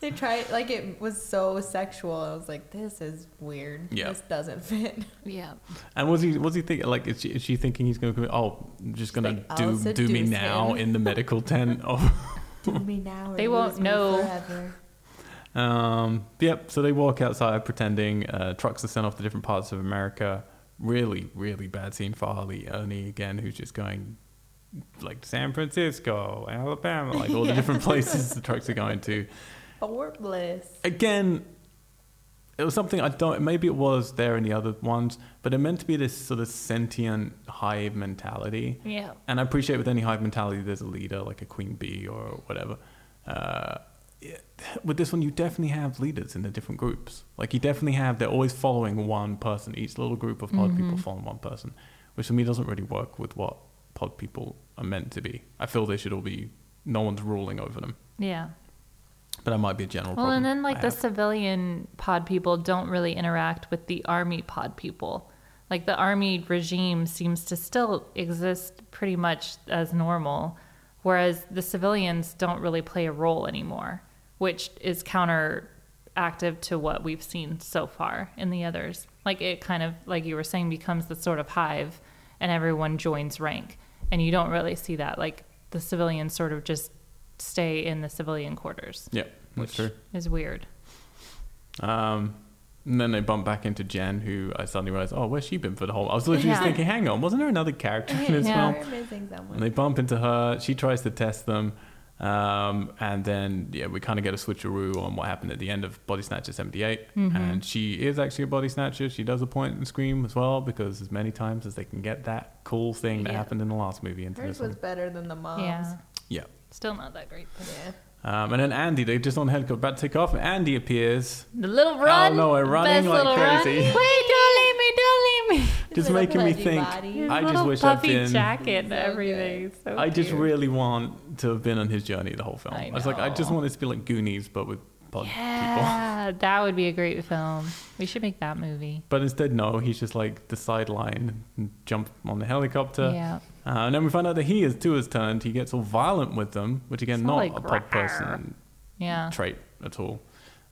C: They tried like it was so sexual. I was like, this is weird.
A: Yeah.
C: This doesn't fit.
B: Yeah.
A: and was he was he thinking like is she, is she thinking he's going to commit? Oh, I'm just gonna
C: I'll
A: do do me
C: seduce
A: now
C: him.
A: in the medical tent? Oh.
C: Do me now. Or
B: They won't know.
A: Um, yep. So they walk outside pretending uh, trucks are sent off to different parts of America. Really, really bad scene for R. Lee Ermey again, who's just going like San Francisco, Alabama, like all the
C: Yeah.
A: different places the trucks are going to.
C: Or bliss.
A: Again, it was something I don't. Maybe it was there in the other ones, but it meant to be this sort of sentient hive mentality.
B: Yeah.
A: And I appreciate with any hive mentality, there's a leader like a queen bee or whatever. Uh, with this one, you definitely have leaders in the different groups. Like you definitely have, they're always following one person. Each little group of pod people
B: Mhm.
A: following one person, which to me doesn't really work with what pod people are meant to be. I feel they should all be, no one's ruling over them.
B: Yeah.
A: But that might be a general
B: Well, and then like
A: I
B: the
A: have.
B: civilian pod people don't really interact with the army pod people. Like the army regime seems to still exist pretty much as normal, whereas the civilians don't really play a role anymore, which is counteractive to what we've seen so far in the others. Like it kind of, like you were saying, becomes the sort of hive and everyone joins rank. And you don't really see that. Like the civilians sort of just stay in the civilian quarters
A: Yeah, that's true.
B: is weird.
A: Um, and then they bump back into Jen, who I suddenly realized, oh, where's she been for the whole? I was literally just thinking, hang on, wasn't there another character in this
B: Yeah.
A: film? And they bump into her. She tries to test them. Um, and then, yeah, we kind of get a switcheroo on what happened at the end of Body Snatcher 78.
B: Mhm.
A: And she is actually a body snatcher. She does a point and scream as well, because as many times as they can get that cool thing that
B: Yeah.
A: happened in the last movie into
C: Hers
A: this
C: was
A: one.
C: better than the mom's.
B: Yeah.
A: Yeah.
B: Still not that great. but-
C: Yeah.
A: Um, and then Andy, they're just on the helicopter about to take off. And Andy appears,
B: The little run.
A: Oh no, we're running
B: best
A: like
B: little run.
A: crazy.
B: Wait, don't leave me, don't leave me.
A: just
C: Little
A: making me think.
C: body.
A: I just wish I'd
B: puffy
A: been-
B: jacket and everything. So
A: I just
B: cute.
A: really want to have been on his journey the whole film.
B: I
A: I, was like, I just want this to be like Goonies, but with pod people.
B: Yeah, that would be a great film. We should make that movie.
A: But instead, no, he's just like the sideline and jump on the helicopter.
B: Yeah.
A: Uh, and then we find out that he is too has turned. He gets all violent with them, which again,
B: It's
A: not
B: all
A: a
B: like,
A: pod
B: "Rawr."
A: person
B: Yeah.
A: trait at all.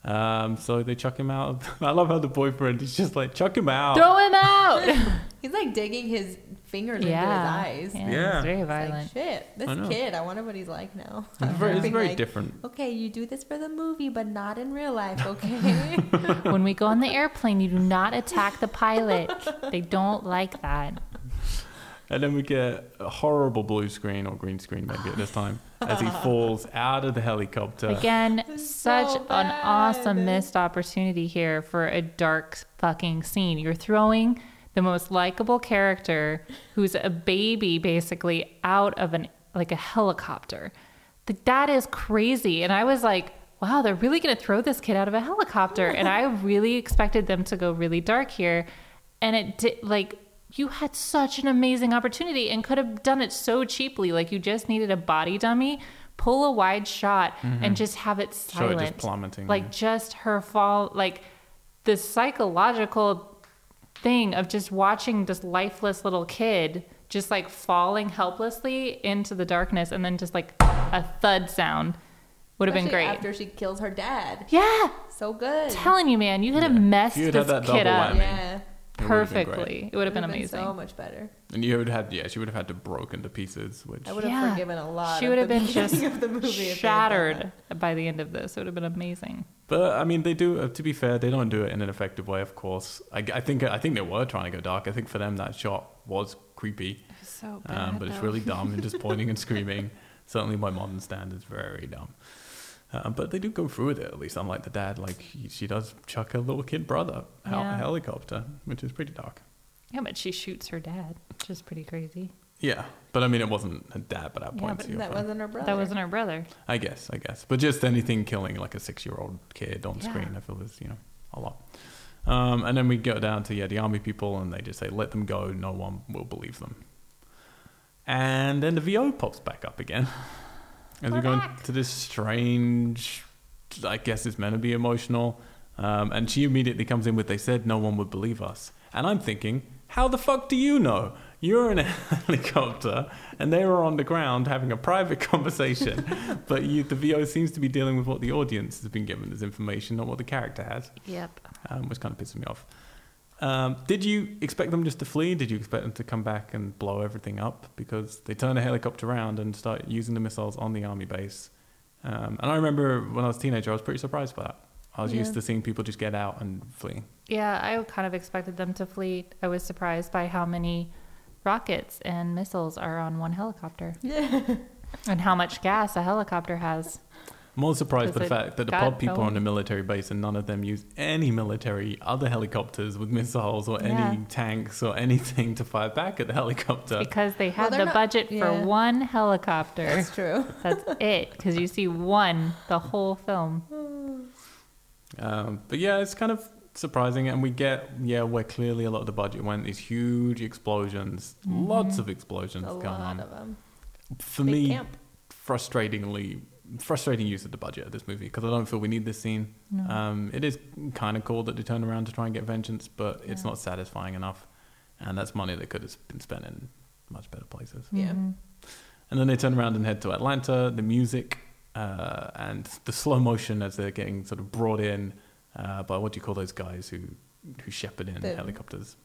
A: Um, so they chuck him out. I love how the boyfriend is just like, chuck him out.
B: Throw him out.
C: He's like digging his fingers
B: yeah.
C: into his eyes.
B: Yeah.
A: Yeah.
B: It's very
C: It's like,
B: violent.
C: shit, this
A: I
C: kid, I wonder what he's like now.
A: It's very, it's very
C: like,
A: different.
C: Okay, you do this for the movie, but not in real life, okay?
B: when we go on the airplane, you do not attack the pilot. They don't like that.
A: And then we get a horrible blue screen or green screen maybe at this time as he falls out of the helicopter.
B: Again, such
C: so
B: an awesome missed opportunity here for a dark fucking scene. You're throwing the most likable character who's a baby basically out of an like a helicopter. Th- That is crazy. And I was like, wow, they're really going to throw this kid out of a helicopter. and I really expected them to go really dark here. And it did like you had such an amazing opportunity and could have done it so cheaply. Like you just needed a body dummy, pull a wide shot, and just have it
A: Mm-hmm. Show it just
B: silent.
A: plummeting,
B: Like
A: yeah.
B: just her fall, like the psychological thing of just watching this lifeless little kid just like falling helplessly into the darkness and then just like a thud sound would have been great.
C: After she kills her dad.
B: yeah,
C: So good.
B: telling you, man, you could have messed
A: you
B: this
A: had had that
B: kid up
A: whammy.
C: yeah.
A: It would've been great.
B: perfectly. It would have been
C: Would've
B: amazing.
C: so much better.
A: And you would have had, yeah, she would have had to broken into pieces, which
C: I would have
B: Yeah.
C: forgiven a lot.
B: She would have been just
C: of the movie if they had done
B: shattered by the end of this. It would have been amazing.
A: But I mean, they do. Uh, to be fair, they don't do it in an effective way. Of course, I, I think I think they were trying to go dark. I think for them that shot was creepy,
B: So
A: um, but it's really dumb and just pointing and screaming. Certainly, by modern standards, very dumb. Uh, but they do go through with it at least. Unlike the dad, like he, she does chuck her little kid brother out
B: Yeah.
A: a helicopter, which is pretty dark.
B: Yeah, but she shoots her dad, which is pretty crazy.
A: Yeah, but I mean, it wasn't her dad, but that
B: Yeah,
A: point.
B: but
A: to
C: That
A: point.
C: wasn't her brother.
B: That wasn't her brother.
A: I guess, I guess. But just anything killing like a six year old kid on
B: Yeah.
A: screen, I feel is, you know, a lot. Um, and then we go down to, yeah, the army people and they just say, let them go. No one will believe them. And then the VO pops back up again. As we
B: We're
A: go
B: back.
A: into this strange, I guess it's meant to be emotional. Um, and she immediately comes in with, they said no one would believe us. And I'm thinking, how the fuck do you know? You're in a helicopter and they were on the ground having a private conversation. but you, the VO seems to be dealing with what the audience has been given as information, not what the character has,
B: Yep.
A: um, which kind of pisses me off. Um, did you expect them just to flee? Did you expect them to come back and blow everything up? Because they turn a helicopter around and start using the missiles on the army base. Um, and I remember when I was a teenager, I was pretty surprised by that. I was
B: Yeah.
A: used to seeing people just get out and flee.
B: Yeah, I kind of expected them to flee. I was surprised by how many rockets and missiles are on one helicopter
C: Yeah.
B: and how much gas a helicopter has.
A: I'm more surprised by the fact that the pod people are on a military base and none of them use any military other helicopters with missiles or any
B: Yeah.
A: tanks or anything to fire back at the helicopter.
B: Because they had
C: they're
B: the
C: not-
B: budget
C: yeah.
B: for one helicopter.
C: That's true.
B: That's it. Because you see one the whole film.
A: Um, but yeah, it's kind of surprising, and we get yeah where clearly a lot of the budget went. These huge explosions, lots of explosions
C: A
A: going
C: lot
A: on.
C: of them.
A: For
C: Big
A: me,
C: camp.
A: frustratingly frustrating use of the budget of this movie because I don't feel we need this scene.
B: No.
A: Um, it is kind of cool that they turn around to try and get vengeance, but it's not satisfying enough, and that's money that could have been spent in much better places.
C: Yeah.
B: Mhm.
A: And then they turn around and head to Atlanta. The music uh, and the slow motion as they're getting sort of brought in uh, by what do you call those guys who who shepherd in
C: The-
A: helicopters?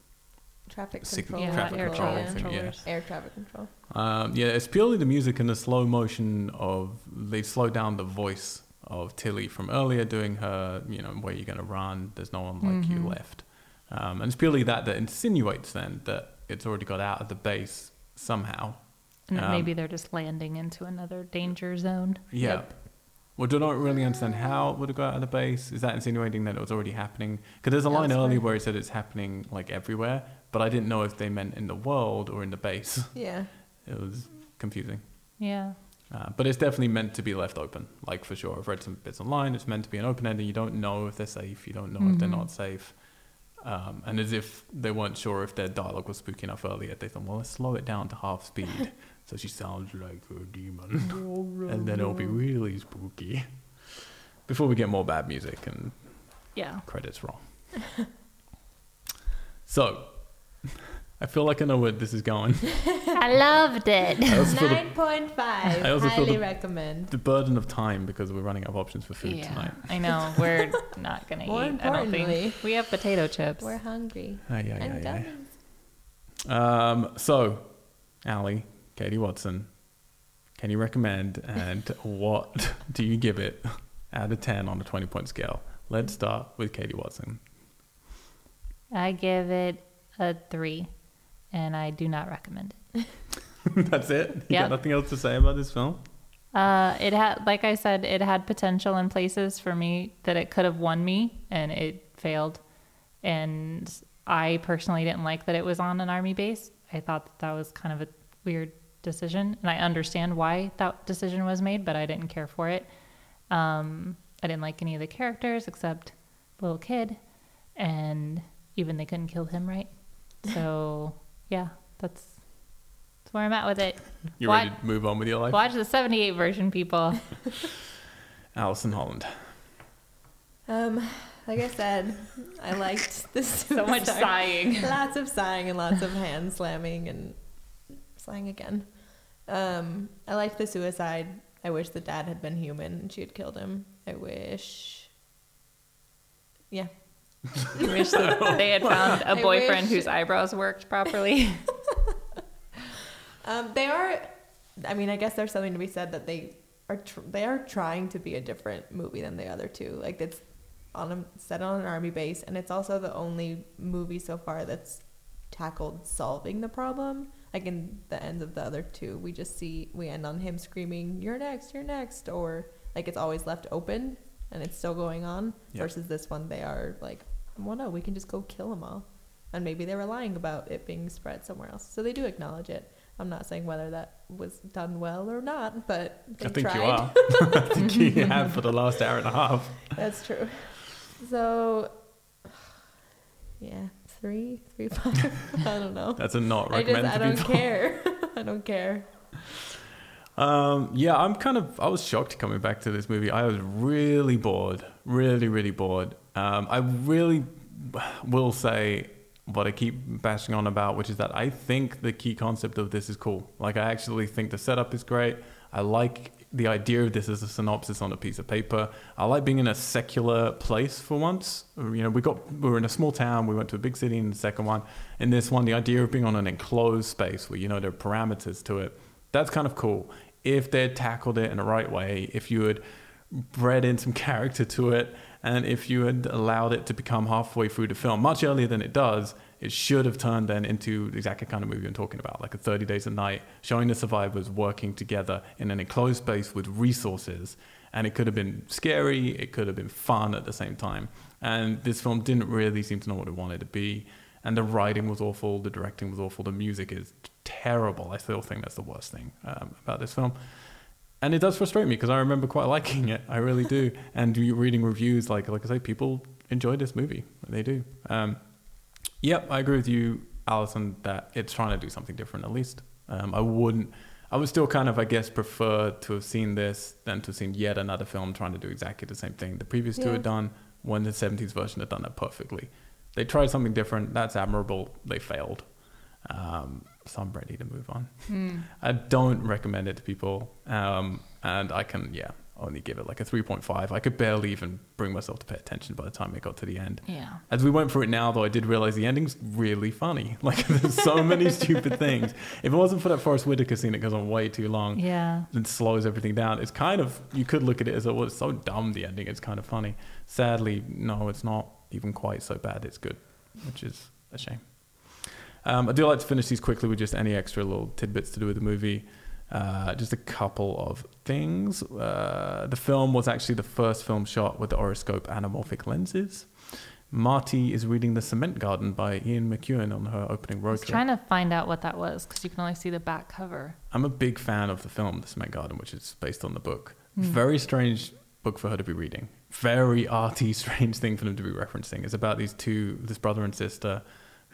C: Traffic
A: Sig-
C: control.
B: Yeah,
A: traffic
B: air
A: control,
B: traffic
A: I yeah.
C: Air traffic control.
A: Um, yeah, it's purely the music and the slow motion of they slow down the voice of Tilly from earlier doing her, you know, where you're going to run. There's no one like you
B: Mhm.
A: left, um, and it's purely that that insinuates then that it's already got out of the base somehow.
B: And
A: Um,
B: maybe they're just landing into another danger zone.
A: Yeah.
C: Yep.
A: Well, do not really understand how it would have got out of the base. Is that insinuating that it was already happening? Because there's a line
C: Elsewhere.
A: earlier where it said it's happening like everywhere, but I didn't know if they meant in the world or in the base.
C: Yeah.
A: It was confusing.
B: Yeah.
A: Uh, but it's definitely meant to be left open, like for sure. I've read some bits online. It's meant to be an open ending. You don't know if they're safe. You don't know if they're
B: Mhm.
A: not safe. Um, and as if they weren't sure if their dialogue was spooky enough earlier, they thought, well, let's slow it down to half speed so she sounds like a demon. and then it'll be really spooky. Before we get more bad music and
B: Yeah.
A: credits roll. so, I feel like I know where this is going.
B: I loved it.
A: I also feel the,
C: Nine point five.
A: I also feel
C: Highly
A: the-
C: recommend.
A: the burden of time because we're running out of options for food
B: yeah,
A: tonight.
B: I know. We're not gonna
C: More
B: eat. I don't
C: importantly-
B: think we have potato chips.
C: We're hungry.
A: Ay, ay,
C: and
A: ay,
C: gummies.
A: Um, so, Ali, Katie Watson, can you recommend and what do you give it out of 10 on a 20 point scale? Let's start with Katie Watson.
B: I give it a three, and I do not recommend it.
A: That's it? You
B: Yep.
A: got nothing else to say about this film?
B: Uh, it had, like I said, it had potential in places for me that it could have won me, and it failed. And I personally didn't like that it was on an army base. I thought that that was kind of a weird decision, and I understand why that decision was made, but I didn't care for it. Um, I didn't like any of the characters except little kid, and even they couldn't kill him right. So yeah, that's that's where I'm at with it.
A: You
B: What?
A: ready to move on with your life?
B: Watch the 78 version, people.
A: Allison Holland.
C: Um, like I said, I liked this.
B: so much sighing.
C: lots of sighing and lots of hand slamming and sighing again. Um, I liked the suicide. I wish the dad had been human and she had killed him. I wish. Yeah.
B: Wish that they had found a boyfriend whose eyebrows worked properly.
C: Um, they are. I mean, I guess there's something to be said that they are. Tr- they are trying to be a different movie than the other two. Like it's on a set on an army base, and it's also the only movie so far that's tackled solving the problem. Like in the ends of the other two, we just see we end on him screaming, "You're next! You're next!" Or like it's always left open and it's still going on.
A: Yeah.
C: Versus this one, they are like, "Well, no, we can just go kill them all." And maybe they were lying about it being spread somewhere else. So they do acknowledge it. I'm not saying whether that was done well or not, but
A: I think
C: tried.
A: you are. I think you have for the last hour and a half.
C: That's true. So, yeah, three, three, five. I don't know.
A: That's a not
C: I just, I don't
A: people.
C: care. I don't care.
A: Um, yeah, I'm kind of. I was shocked coming back to this movie. I was really bored, really, really bored. Um, I really will say what I keep bashing on about, which is that I think the key concept of this is cool. Like, I actually think the setup is great. I like the idea of this as a synopsis on a piece of paper. I like being in a secular place for once. You know, we got we were in a small town. We went to a big city in the second one. In this one, the idea of being on an enclosed space where you know there are parameters to it. That's kind of cool. If they'd tackled it in the right way, if you had bred in some character to it, and if you had allowed it to become halfway through the film, much earlier than it does, it should have turned then into the exact kind of movie I'm talking about, like a 30 Days a Night, showing the survivors working together in an enclosed space with resources and it could have been scary, it could have been fun at the same time. And this film didn't really seem to know what it wanted to be. And the writing was awful, the directing was awful, the music is terrible. I still think that's the worst thing um, about this film. And it does frustrate me because I remember quite liking it. I really do. and reading reviews, like like I say, people enjoy this movie. They do. Um, yep, I agree with you, Alison, that it's trying to do something different. At least um, I wouldn't. I would still kind of, I guess, prefer to have seen this than to have seen yet another film trying to do exactly the same thing the previous two had done. When the '70s version had done that perfectly. They tried something different. That's admirable. They failed. Um, so I'm ready to move on.
B: Hmm.
A: I don't recommend it to people. Um, and I can, yeah, only give it like a 3.5. I could barely even bring myself to pay attention by the time it got to the end.
B: Yeah.
A: As we went through it now, though, I did realize the ending's really funny. Like, there's so many stupid things. If it wasn't for that Forest Whitaker scene, it goes on way too long
B: Yeah.
A: and slows everything down. It's kind of, you could look at it as, oh, it's so dumb, the ending. It's kind of funny. Sadly, no, it's not even quite so bad. It's good, which is a shame. Um, I do like to finish these quickly with just any extra little tidbits to do with the movie. Uh, just a couple of things. Uh, the film was actually the first film shot with the Oroscope anamorphic lenses. Marti is reading The Cement Garden by Ian McEwan on her opening
B: I
A: road
B: was
A: trip.
B: trying to find out what that was because you can only see the back cover.
A: I'm a big fan of the film The Cement Garden, which is based on the book.
B: Hmm.
A: Very strange book for her to be reading. Very arty, strange thing for them to be referencing. It's about these two, this brother and sister,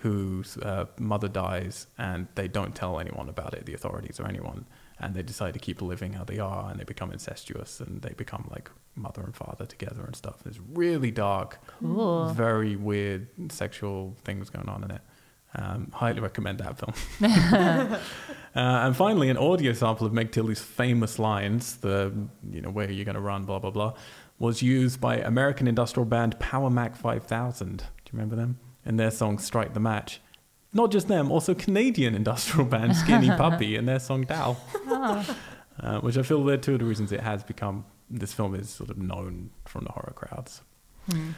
A: whose uh, mother dies, and they don't tell anyone about it, the authorities or anyone, and they decide to keep living how they are, and they become incestuous, and they become like mother and father together and stuff. It's really dark,
B: Cool.
A: very weird sexual things going on in it. Um, highly recommend that film. uh, and finally, an audio sample of Meg Tilly's famous lines, the you know where are you going to run, blah blah blah, was used by American industrial band Powerman 5000. Do you remember them? In their song "Strike the Match." Not just them, also Canadian industrial band Skinny Puppy and their song "Dow,"
B: Oh.
A: uh, which I feel they're two of the reasons it has become this film is sort of known from the horror crowds.
B: Hmm.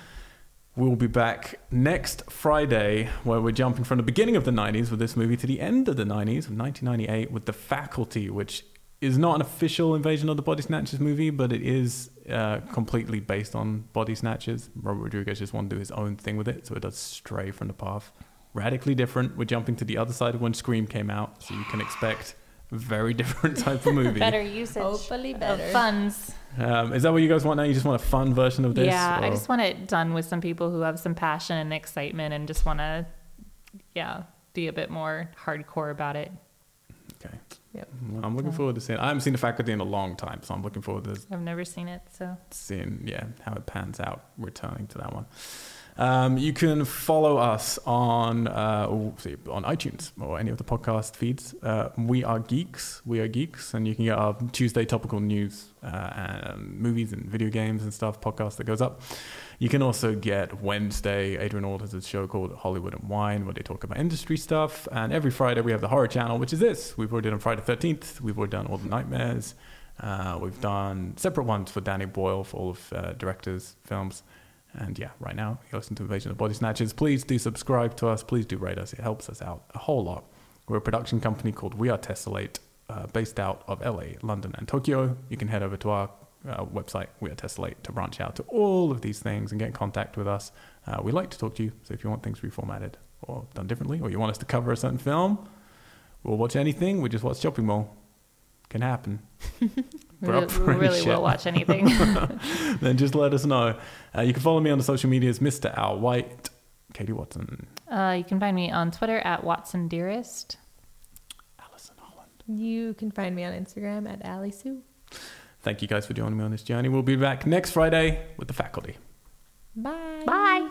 A: We'll be back next Friday, where we're jumping from the beginning of the 90s with this movie to the end of the 90s, of 1998, with The Faculty, which is not an official Invasion of the Body Snatchers movie, but it is uh, completely based on Body Snatchers. Robert Rodriguez just wanted to do his own thing with it, so it does stray from the path. Radically different. We're jumping to the other side of when Scream came out, so you can expect a very different type of movie.
B: Better usage
C: Hopefully
B: of
C: better.
B: funds.
A: Um, is that what you guys want now? You just want a fun version of this?
B: yeah, I just want it done with some people who have some passion and excitement and just want to, yeah, be a bit more hardcore about it.
A: Okay.
C: Yep.
A: Well, I'm looking forward to seeing. I haven't seen the faculty in a long time, so I'm looking forward to
B: I've never seen it, so
A: seeing yeah how it pans out. Returning to that one. Um, you can follow us on uh, on iTunes or any of the podcast feeds. Uh, we are geeks. We are geeks, and you can get our Tuesday topical news uh, and movies and video games and stuff podcast that goes up. You can also get Wednesday. Adrian Ord has a show called Hollywood and Wine where they talk about industry stuff. And every Friday we have the horror channel, which is this. We've already done Friday Thirteenth. We've already done All the Nightmares. Uh, we've done separate ones for Danny Boyle for all of uh, directors' films. And yeah, right now you listen to Invasion of Body Snatchers. Please do subscribe to us. Please do rate us. It helps us out a whole lot. We're a production company called We Are Tessellate, uh, based out of LA, London, and Tokyo. You can head over to our uh, website, We Are Tessellate, to branch out to all of these things and get in contact with us. Uh, we like to talk to you. So if you want things reformatted or done differently, or you want us to cover a certain film, we'll watch anything. We just watch Shopping Mall. Can happen.
B: we
A: We're up
B: really,
A: for
B: we really
A: shit.
B: will watch anything.
A: then just let us know. Uh, you can follow me on the social medias, Mr. Al White, Katie Watson,
B: uh, you can find me on Twitter at Watson Dearest.
A: Alison Holland.
C: You can find me on Instagram at Ali Sue.
A: Thank you guys for joining me on this journey. We'll be back next Friday with the faculty.
C: Bye.
B: Bye.